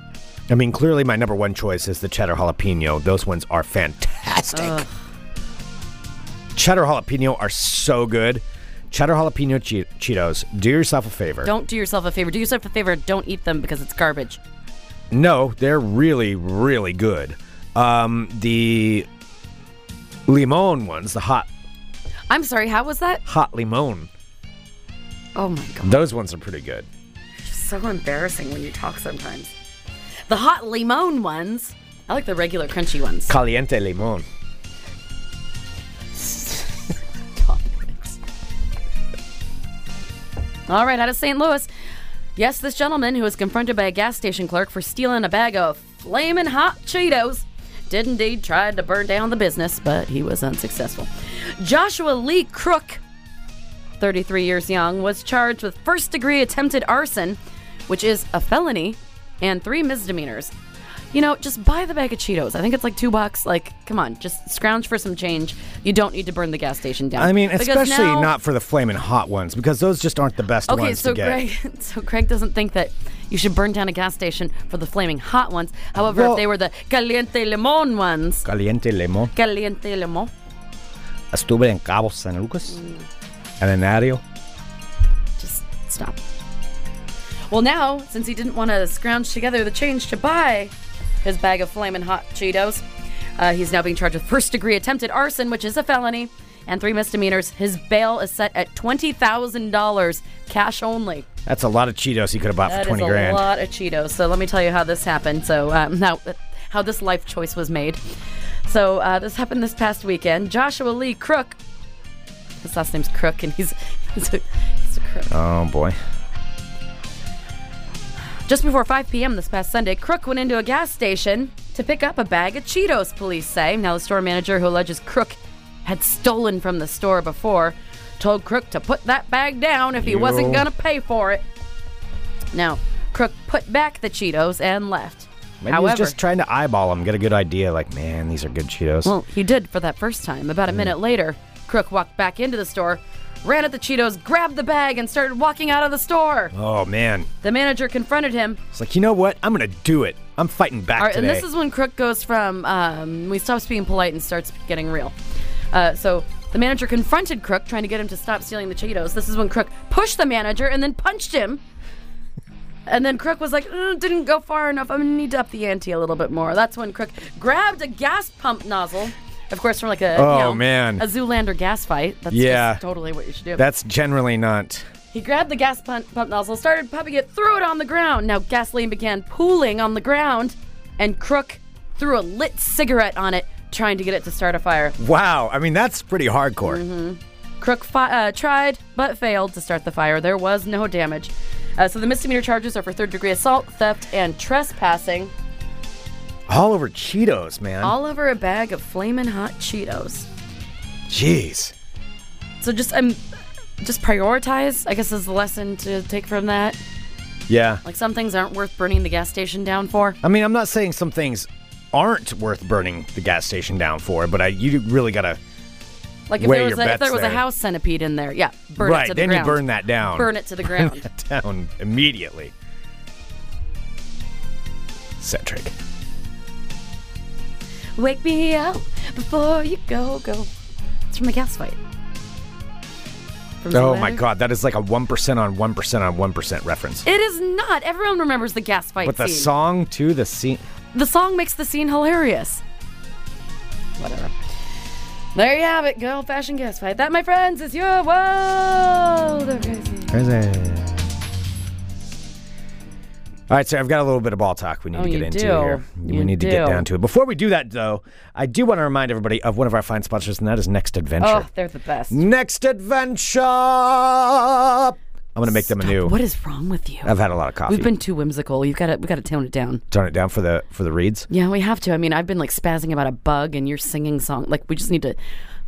I mean, clearly my number one choice is the cheddar jalapeno. Those ones are fantastic. Cheddar jalapeno are so good. Cheddar jalapeno che- Cheetos. Do yourself a favor. Don't do yourself a favor. Do yourself a favor. Don't eat them because it's garbage. No, they're really, really good. Um, the limon ones, the hot, I'm sorry. How was that? hot limon. Oh my god. Those ones are pretty good. so embarrassing when you talk sometimes. The hot limon ones. I like the regular crunchy ones. Caliente limon. (laughs) All right, out of St. Louis. Yes, this gentleman who was confronted by a gas station clerk for stealing a bag of flaming hot Cheetos did indeed try to burn down the business, but he was unsuccessful. Joshua Lee Crook, 33 years young, was charged with first degree attempted arson, which is a felony, and three misdemeanors. You know, just buy the bag of Cheetos. I think it's like two bucks. Like, come on, just scrounge for some change. You don't need to burn the gas station down. I mean, Because especially now- not for the flaming hot ones because those just aren't the best Okay, ones so to get. Greg, (laughs) so Greg doesn't think that you should burn down a gas station for the flaming hot ones. However, Well- if they were the caliente limon ones, Caliente lemon. caliente limon, Estuve en Cabo San Lucas. Mm. Elenario. just stop. Well, now since he didn't want to scrounge together the change to buy his bag of flaming hot Cheetos, uh, he's now being charged with first degree attempted arson, which is a felony, and three misdemeanors. His bail is set at twenty thousand dollars, cash only. That's a lot of Cheetos he could have bought That for is 20 a grand. lot of Cheetos. So let me tell you how this happened. So um, now, how this life choice was made. So uh, this happened this past weekend. Joshua Lee Crook. His last name's Crook, and he's (laughs) he's a, he's a crook. Oh, boy. Just before 5 p.m. this past Sunday, Crook went into a gas station to pick up a bag of Cheetos, police say. Now, the store manager who alleges Crook had stolen from the store before told Crook to put that bag down if he wasn't going to pay for it. Now, Crook put back the Cheetos and left. Maybe However, he's just trying to eyeball them, get a good idea. Like, man, these are good Cheetos. well, he did for that first time. About Mm. a minute later, Crook walked back into the store, ran at the Cheetos, grabbed the bag, and started walking out of the store. oh, man. The manager confronted him It's like, you know what? I'm going to do it. I'm fighting back All right, today. and this is when Crook goes from um, we stops being polite and starts getting real. Uh, so the manager confronted Crook, trying to get him to stop stealing the Cheetos. This is when Crook pushed the manager and then punched him. And then Crook was like, "Mm, didn't go far enough. I'm gonna need to up the ante a little bit more. That's when Crook grabbed a gas pump nozzle. Of course, from like a Oh, you know, man. a Zoolander gas fight. That's Yeah. just totally what you should do. That's generally not. He grabbed the gas pump, pump nozzle, started pumping it, threw it on the ground. Now gasoline began pooling on the ground, and Crook threw a lit cigarette on it, trying to get it to start a fire. Wow. I mean, that's pretty hardcore. Mm-hmm. Crook fi- uh, tried but failed to start the fire. There was no damage. Uh, so the misdemeanor charges are for third degree assault, theft, and trespassing, All over Cheetos, man. all over a bag of flamin' hot Cheetos. Jeez. So just um, just prioritize. I guess is the lesson to take from that. Yeah. Like some things aren't worth burning the gas station down for. I mean, I'm not saying some things aren't worth burning the gas station down for, but I you really gotta Like if there was a, if there was a house centipede in there, yeah, burn right. it to the then ground. you burn that down. Burn it to the (laughs) ground. down immediately. Centric. Wake me up before you go, go. It's from the gas fight. From Oh my god, that is like a one percent on one percent on one percent reference. It is not. Everyone remembers the gas fight But the scene. song to the scene. the song makes the scene hilarious. Whatever. There you have it, good old fashioned gas fight. That, my friends, is your world. of crazy. All right, so I've got a little bit of ball talk we need Oh, to get into do. here. we You need to get down to it. Before we do that, though, I do want to remind everybody of one of our fine sponsors, and that is Next Adventure. Oh, they're the best. Next Adventure. I'm going to make them a new. What is wrong with you? I've had a lot of coffee. We've been too whimsical. You've got to we got to tone it down. Tone it down for the for the reads. Yeah, we have to. I mean, I've been like spazzing about a bug, and you're singing song. Like, we just need to.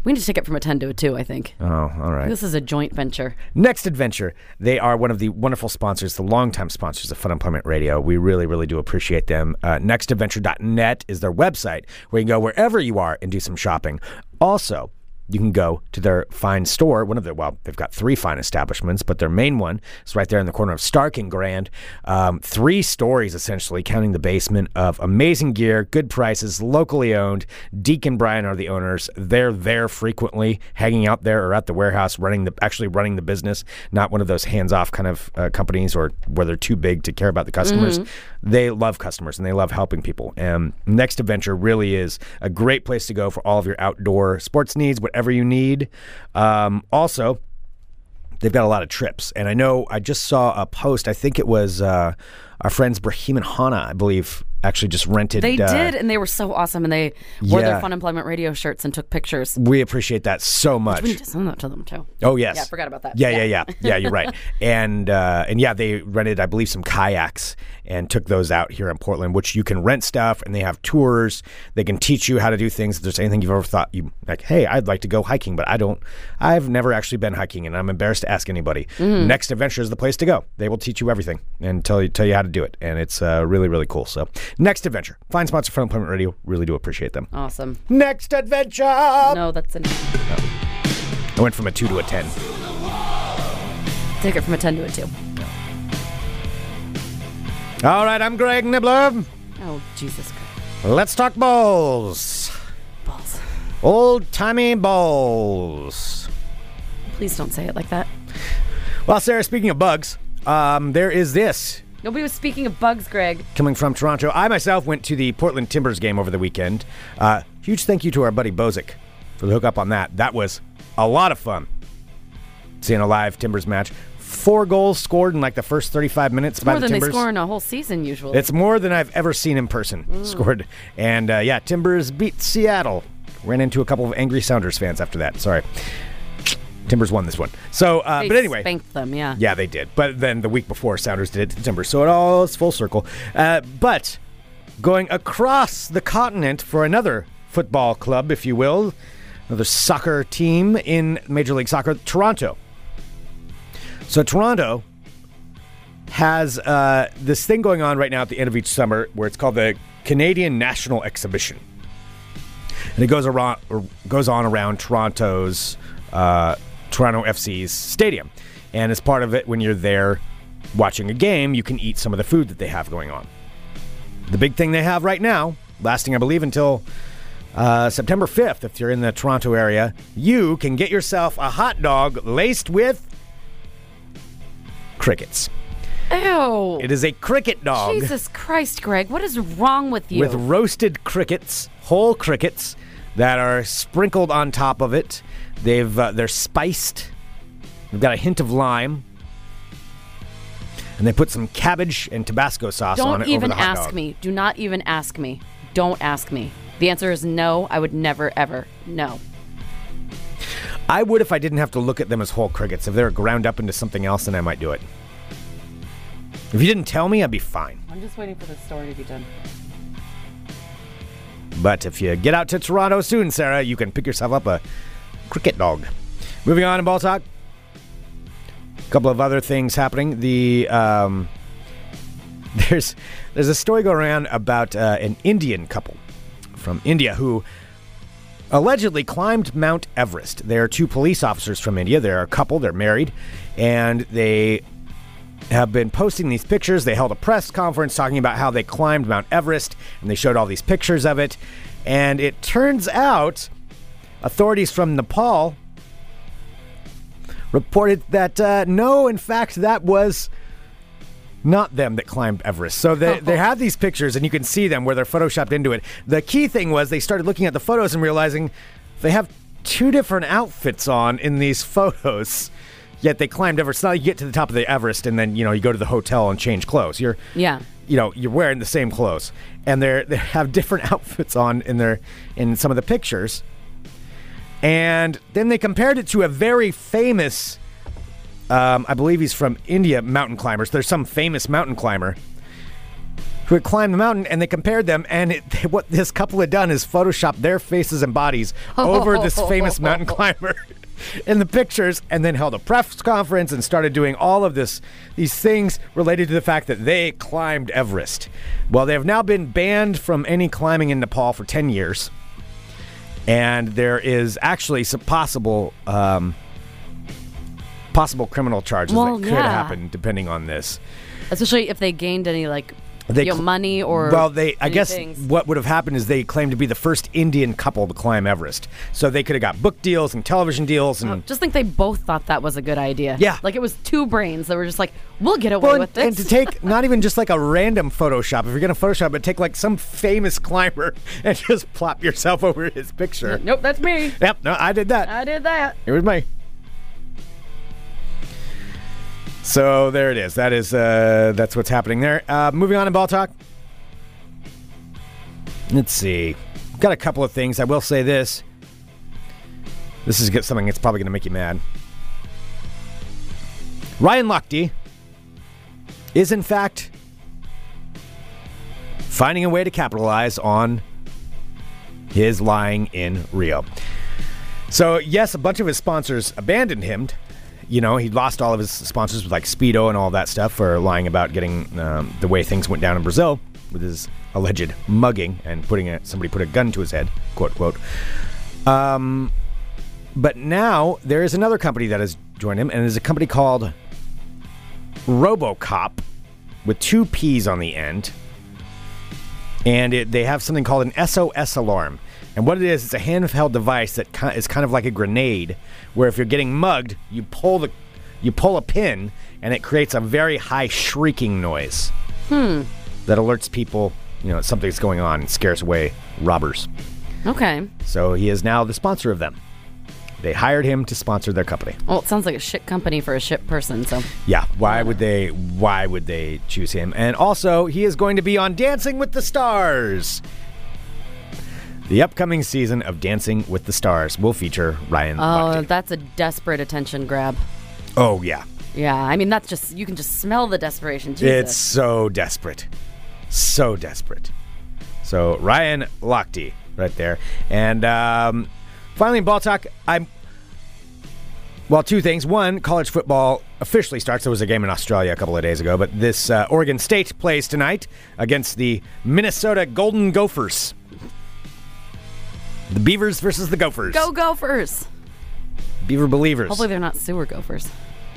We need to take it from a ten to a two. I think Oh, all right. this is a joint venture. Next Adventure. They are one of the wonderful sponsors, the longtime sponsors of Fun Employment Radio. We really, really do appreciate them. Uh, nextadventure.net is their website where you can go wherever you are and do some shopping. Also, you can go to their fine store. One of their, well, they've got three fine establishments, but their main one is right there in the corner of Stark and Grand. Um, three stories, essentially, counting the basement of amazing gear, good prices, locally owned. Deacon and Brian are the owners. They're there frequently, hanging out there or at the warehouse, running the actually running the business. Not one of those hands-off kind of uh, companies or where they're too big to care about the customers. They love customers and they love helping people. And Next Adventure really is a great place to go for all of your outdoor sports needs, whatever you need. Um, also, they've got a lot of trips. And I know I just saw a post. I think it was uh, our friends Brahim and Hana, I believe, actually just rented. They uh, did, and they were so awesome, and they wore Yeah. their Fun Employment Radio shirts and took pictures. We appreciate that so much. We need to send that to them too. Oh yes. Yeah, I forgot about that. Yeah, yeah, Yeah. yeah, yeah. You're right. (laughs) And uh, and yeah, they rented, I believe, some kayaks and took those out here in Portland, which you can rent stuff, and they have tours. They can teach you how to do things. If there's anything you've ever thought you like, hey, I'd like to go hiking, but I don't. I've never actually been hiking, and I'm embarrassed to ask anybody. Mm. Next Adventure is the place to go. They will teach you everything and tell you tell you how to do it, and it's uh, really really cool. So Next adventure. Fine sponsor for Employment Radio. Really do appreciate them. Awesome. Next adventure. No, that's an I went from a two to a ten. take it from a ten to a two. All right, I'm Greg Nibler. Oh Jesus Christ. Let's talk balls. Balls. Old timey balls. Please don't say it like that. Well, Sarah, speaking of bugs, um, there is this Nobody was speaking of bugs, Greg. coming from Toronto. I myself went to the Portland Timbers game over the weekend. Uh, huge thank you to our buddy Bozic for the hookup on that. That was a lot of fun. Seeing a live Timbers match. Four goals scored in like the first 35 minutes by More the than they Timbers. score in a whole season usually. It's more than I've ever seen in person scored. And uh, yeah, Timbers beat Seattle. Ran into a couple of angry Sounders fans after that. Sorry. Timbers won this one. So, uh, but anyway. spanked them. Yeah. Yeah, they did. But then the week before, Sounders did it to the Timbers. So it all is full circle. Uh, but going across the continent for another football club, if you will, another soccer team in Major League Soccer, Toronto. So Toronto has uh, this thing going on right now at the end of each summer where it's called the Canadian National Exhibition. And it goes around goes on around Toronto's uh, Toronto FC's stadium. And as part of it, when you're there watching a game, you can eat some of the food that they have going on. The big thing they have right now, lasting I believe until uh, September 5th, if you're in the Toronto area, you can get yourself a hot dog laced with crickets. Ew. It is a cricket dog Jesus Christ, Greg. What is wrong with you? with roasted crickets, whole crickets that are sprinkled on top of it. They've uh, they're spiced. They've got a hint of lime. And they put some cabbage and Tabasco sauce on it. Don't even over the hot ask dog. me. Do not even ask me. Don't ask me. The answer is no. I would never, ever. No. I would if I didn't have to look at them as whole crickets. If they were ground up into something else, then I might do it. If you didn't tell me, I'd be fine. I'm just waiting for the story to be done. But if you get out to Toronto soon, Sarah, you can pick yourself up a cricket dog. Moving on in ball talk. A couple of other things happening. The um, (laughs) there's there's a story going around about uh, an Indian couple from India who allegedly climbed Mount Everest. They're two police officers from India. They're a couple. They're married, and they have been posting these pictures. They held a press conference talking about how they climbed Mount Everest, and they showed all these pictures of it. And it turns out authorities from Nepal reported that uh, no, in fact, that was not them that climbed Everest. So they, they have these pictures, and you can see them where they're photoshopped into it. The key thing was they started looking at the photos and realizing they have two different outfits on in these (laughs) photos. Yet they climbed Everest. It's not like you get to the top of the Everest and then you know you go to the hotel and change clothes. You're Yeah. you know you're wearing the same clothes, and they're they have different (laughs) outfits on in their in some of the pictures. And then they compared it to a very famous, um, I believe he's from India, mountain climbers. There's some famous mountain climber who had climbed the mountain, and they compared them. And it, (laughs) what this couple had done is photoshopped their faces and bodies over this famous mountain (laughs) climber in the pictures, and then held a press conference and started doing all of this, these things related to the fact that they climbed Everest. Well, they have now been banned from any climbing in Nepal for 10 years and there is actually some possible um, possible criminal charges Well, that could yeah. happen depending on this. Especially if they gained any like They you know, cl- money or well, they I guess things. what would have happened is they claimed to be the first Indian couple to climb Everest, so they could have got book deals and television deals and. Just think they both thought that was a good idea. Yeah. Like it was two brains that were just like, we'll get away Well, and, with this. and to take not even just like a random Photoshop. If you're gonna Photoshop, but take like some famous climber and (laughs) just plop yourself over his picture. nope, that's me. Yep, no, I did that. I did that. It was me. So there it is. That is uh, that's what's happening there. Uh, moving on in ball talk. Let's see. Got a couple of things. I will say this. This is something that's probably going to make you mad. Ryan Lochte is in fact finding a way to capitalize on his lying in Rio. So yes, a bunch of his sponsors abandoned him. You know, he lost all of his sponsors with like Speedo and all that stuff for lying about getting um, the way things went down in Brazil with his alleged mugging and putting a, somebody put a gun to his head, quote quote. Um, but now there is another company that has joined him, and it is a company called Robocopp with two P's on the end. And it, they have something called an SOS alarm. And what it is, it's a handheld device that is kind of like a grenade, where if you're getting mugged, you pull the you pull a pin, and it creates a very high shrieking noise. Hmm. That alerts people, you know, something's going on and scares away robbers. Okay. So he is now the sponsor of them. They hired him to sponsor their company. Well, it sounds like a shit company for a shit person. So Yeah, why would they why would they choose him? And also, he is going to be on Dancing with the Stars. The upcoming season of Dancing with the Stars will feature Ryan oh, Lochte. that's a desperate attention grab. Oh yeah. Yeah, I mean that's just you can just smell the desperation. Jesus. It's so desperate. So desperate. So Ryan Lochte right there. And um, finally in ball talk, I'm well, two things. One, college football officially starts. There was a game in Australia a couple of days ago, but this uh, Oregon State plays tonight against the Minnesota Golden Gophers. The Beavers versus the Gophers. Go Gophers. Beaver believers. Hopefully they're not sewer gophers.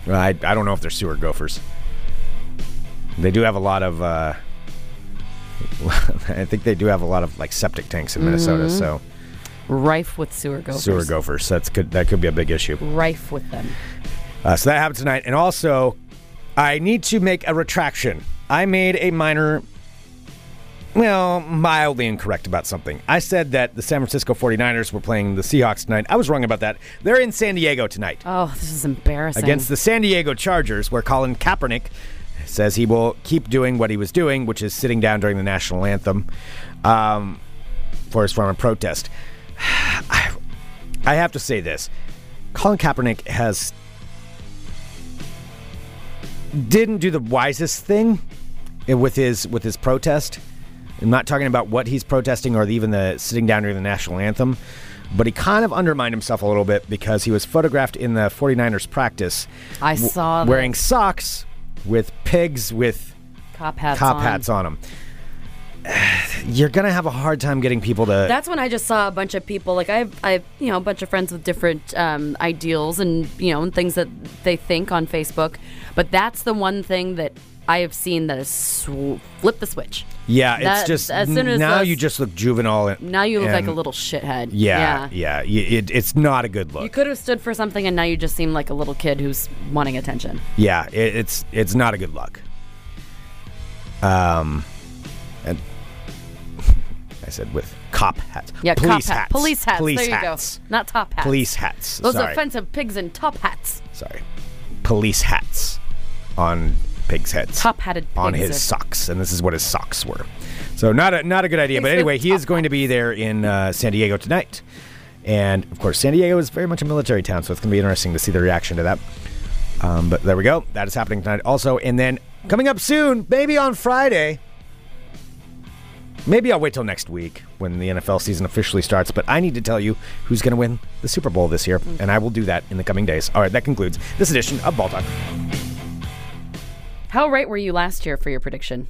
I, I don't know if they're sewer gophers. They do have a lot of. Uh, (laughs) I think they do have a lot of like septic tanks in Minnesota, Mm-hmm. so Rife with sewer gophers. sewer gophers. That's good. That could be a big issue. Rife with them. Uh, so that happened tonight, and also, I need to make a retraction. I made a minor, well, mildly incorrect about something. I said that the San Francisco 49ers were playing the Seahawks tonight. I was wrong about that. They're in San Diego tonight. Oh, this is embarrassing. against the San Diego Chargers, where Colin Kaepernick says he will keep doing what he was doing, which is sitting down during the national anthem um, for his form of protest. (sighs) I, I have to say this: Colin Kaepernick has didn't do the wisest thing with his with his protest. I'm not talking about what he's protesting or even the sitting down during the national anthem, but he kind of undermined himself a little bit because he was photographed in the 49ers practice I saw wearing socks with pigs with cop hats. cop on. hats on them. (sighs) You're gonna have a hard time getting people to. That's when I just saw a bunch of people. Like I I you know, a bunch of friends with different um, ideals and you know, and things that they think on Facebook. But that's the one thing that I have seen that sw- flipped the switch. yeah, it's just as soon as now those- you just look juvenile. And, Now you look like a little shithead. Yeah, yeah. y- It, it's not a good look. You could have stood for something, and now you just seem like a little kid who's wanting attention. Yeah, it, it's it's not a good look. Um, and (laughs) I said with cop hats. Yeah, police cop hat, hats. police hats. Police there you go. Not top hats. Police hats. Those Sorry. offensive pigs in top hats. Sorry. Police hats on pigs' heads. Top-hatted on pigs his are- socks, and this is what his socks were. So not a not a good idea. But anyway, he is top going to be there in uh, San Diego tonight, and of course, San Diego is very much a military town, so it's going to be interesting to see the reaction to that. Um, but there we go. That is happening tonight also, and then coming up soon, maybe on Friday. Maybe I'll wait till next week when the NFL season officially starts, but I need to tell you who's going to win the Super Bowl this year, and I will do that in the coming days. All right, that concludes this edition of Ball Talk. How right were you last year for your prediction?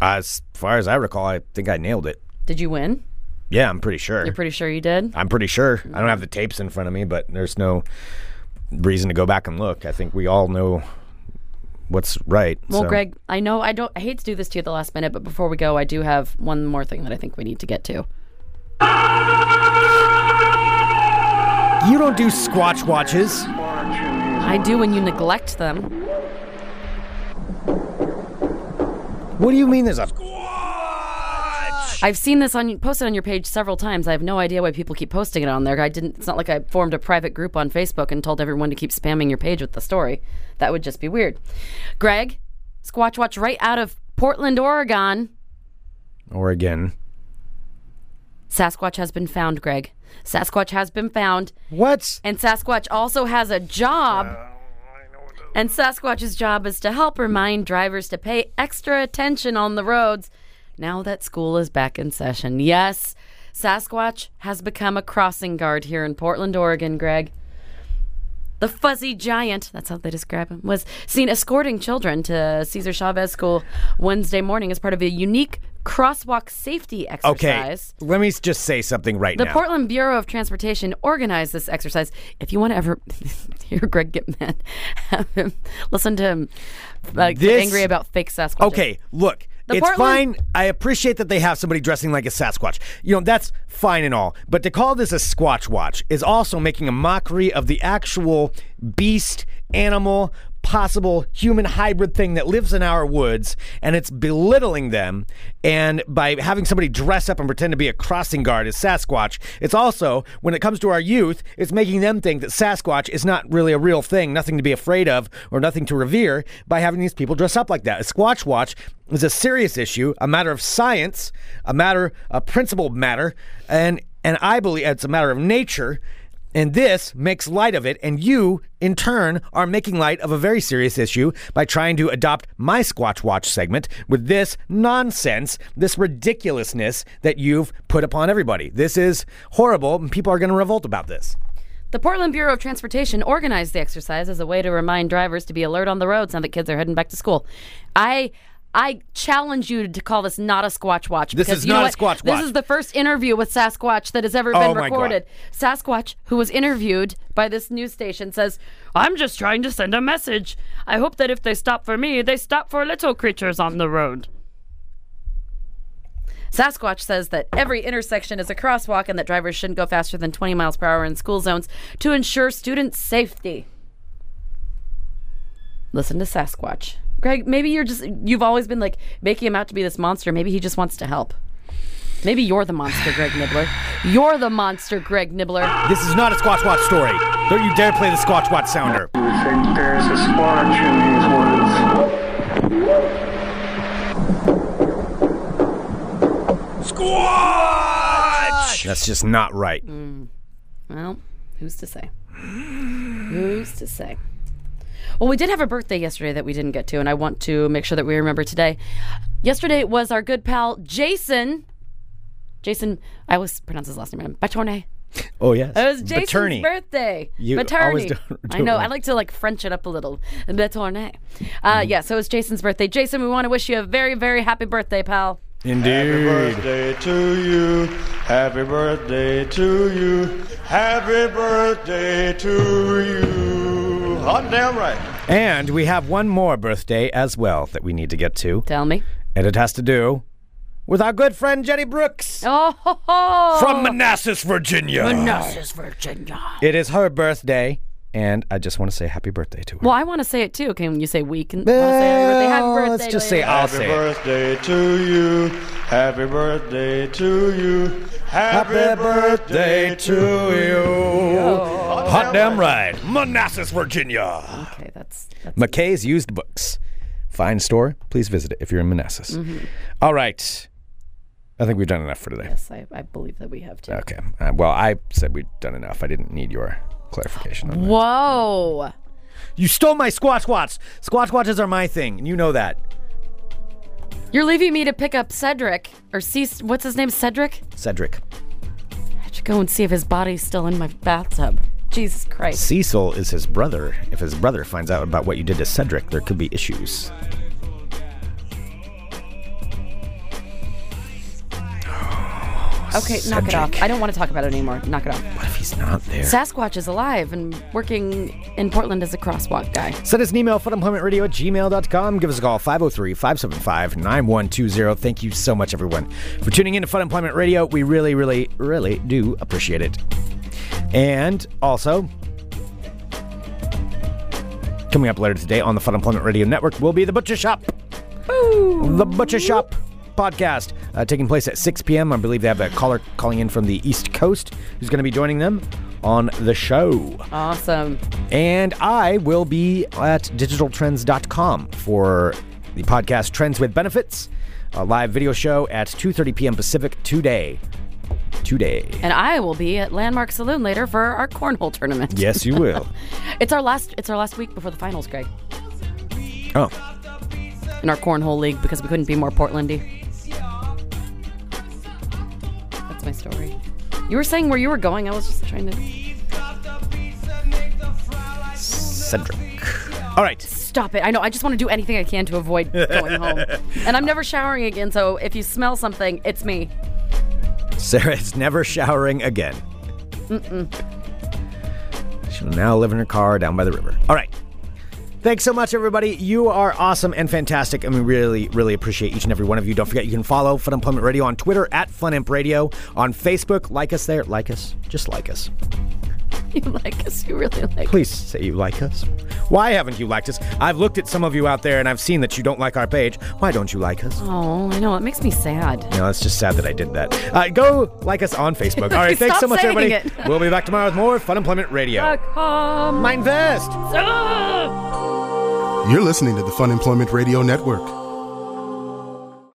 As far as I recall, I think I nailed it. Did you win? Yeah, I'm pretty sure. You're pretty sure you did. I'm pretty sure. I don't mm. have the tapes in front of me, but there's no reason to go back and look. I think we all know what's right. Well, so- Greg, I know I don't. I hate to do this to you at the last minute, but before we go, I do have one more thing that I think we need to get to. you don't do Squatch watches. I do when you neglect them. What do you mean there's a I've seen this on posted on your page several times. I have no idea why people keep posting it on there. I didn't. It's not like I formed a private group on Facebook and told everyone to keep spamming your page with the story. That would just be weird. Greg, Squatch Watch right out of Portland, Oregon. Oregon? Sasquatch has been found, Greg. Sasquatch has been found. What? And Sasquatch also has a job. Oh. And Sasquatch's job is to help remind drivers to pay extra attention on the roads now that school is back in session. Yes, Sasquatch has become a crossing guard here in Portland, Oregon, Greg. the fuzzy giant, that's how they describe him, was seen escorting children to Cesar Chavez School Wednesday morning as part of a unique crosswalk safety exercise. Okay, let me just say something right The now. The Portland Bureau of Transportation organized this exercise. If you want to ever (laughs) (laughs) hear Greg get mad, listen to him uh, get This- angry about fake Sasquatch. Okay, look, The it's Portland- fine. I appreciate that they have somebody dressing like a Sasquatch. You know, that's fine and all. But to call this a Squatch Watch is also making a mockery of the actual beast, animal, possible human hybrid thing that lives in our woods, and it's belittling them. And by having somebody dress up and pretend to be a crossing guard as Sasquatch, it's also, when it comes to our youth, it's making them think that Sasquatch is not really a real thing, nothing to be afraid of, or nothing to revere by having these people dress up like that. A Squatch Watch is a serious issue, a matter of science, a matter, a principled matter, and and I believe it's a matter of nature. And this makes light of it, and you, in turn, are making light of a very serious issue by trying to adopt my Squatch Watch segment with this nonsense, this ridiculousness that you've put upon everybody. This is horrible, and people are going to revolt about this. The Portland Bureau of Transportation organized the exercise as a way to remind drivers to be alert on the roads now that kids are heading back to school. I I challenge you to call this not a Squatch Watch. This because is you know not a? Squatch Watch. This is the first interview with Sasquatch that has ever Oh been God. recorded. Sasquatch, who was interviewed by this news station, says, I'm just trying to send a message. I hope that if they stop for me, they stop for little creatures on the road. Sasquatch says that every intersection is a crosswalk and that drivers shouldn't go faster than 20 miles per hour in school zones to ensure student safety. Listen to Sasquatch. Greg, maybe you're just, you've always been like making him out to be this monster. Maybe he just wants to help. Maybe you're the monster, Greg Nibler. You're the monster, Greg Nibler. This is not a Squatch Watch story. Don't you dare play the Squatch Watch sounder. You think there's a squatch in these woods. Squatch! That's just not right. Mm. Well, who's to say? Who's to say? Well, we did have a birthday yesterday that we didn't get to, and I want to make sure that we remember today. Yesterday was our good pal Jason. Jason, I always pronounce his last name. Batorne. Oh, yes. It was Jason's Baturney. birthday. You Batorne. always do- do I know. wrong. I like to like French it up a little. Batorne. Uh, Mm-hmm. yeah. So it was Jason's birthday. Jason, we want to wish you a very, very happy birthday, pal. Indeed. Happy birthday to you. Happy birthday to you. Happy birthday to you. Hot damn right. And we have one more birthday as well that we need to get to. Tell me. And it has to do with our good friend Jenny Brooks Oh, ho, ho. from Manassas, Virginia. Manassas, Virginia. It is her birthday, and I just want to say happy birthday to her. Well, I want to say it too. Can you say we can? wanna say happy birthday? Happy birthday. let's just say you. I'll Happy say it. Happy birthday to you. Happy birthday to you. Happy, birthday to you. Hot damn right. Manassas, Virginia. Okay, that's that's McKay's Used Books. Fine store. Please visit it if you're in Manassas. Mm-hmm. All right. I think we've done enough for today. yes. I, I believe that we have to. Okay. Uh, well, I said we've done enough. I didn't need your clarification on that. Whoa. You stole my Squatch Watch. Squatch Watches are my thing, and you know that. You're leaving me to pick up Cedric or see what's his name? Cedric. Cedric. I should go and see if his body's still in my bathtub. Jesus Christ. Cecil is his brother. If his brother finds out about what you did to Cedric, there could be issues. Okay, knock it off. I don't want to talk about it anymore. Knock it off. What if he's not there? Sasquatch is alive and working in Portland as a crosswalk guy. Send us an email, funemploymentradio at gmail.com. Give us a call, 503 575 9120. Thank you so much, everyone, for tuning in to Fun Employment Radio. We really, really, really do appreciate it. And also, coming up later today on the Fun Employment Radio Network will be The Butcher Shop. The Butcher Shop podcast uh, taking place at 6 p.m. I believe they have a caller calling in from the East Coast who's going to be joining them on the show. Awesome. And I will be at digitaltrends.com for the podcast Trends with Benefits, a live video show at 2:30 p.m. Pacific today. Today. And I will be at Landmark Saloon later for our cornhole tournament. Yes, you will. (laughs) It's our last it's our last week before the finals, Greg. oh, In our cornhole league because we couldn't be more Portlandy. My story. You were saying where you were going. I was just trying to Cedric. All right. Stop it. I know. I just want to do anything I can to avoid going (laughs) home. And I'm never showering again, so if you smell something, it's me. Sarah is never showering again. She'll now live in her car down by the river. All right. Thanks so much, everybody. You are awesome and fantastic, and we really, really appreciate each and every one of you. Don't forget, you can follow Fun Employment Radio on Twitter at Funimp Radio, on Facebook. Like us there. Like us. Just like us. You like us. You really like Please say you like us. Why haven't you liked us? I've looked at some of you out there, and I've seen that you don't like our page. Why don't you like us? Oh, I know. It makes me sad. No, it's just sad that I did that. Uh, go like us on Facebook. All right, (laughs) thanks so much, everybody. it. (laughs) We'll be back tomorrow with more Fun Employment Radio. Um, Mind Vest. You're listening to the Fun Employment Radio Network.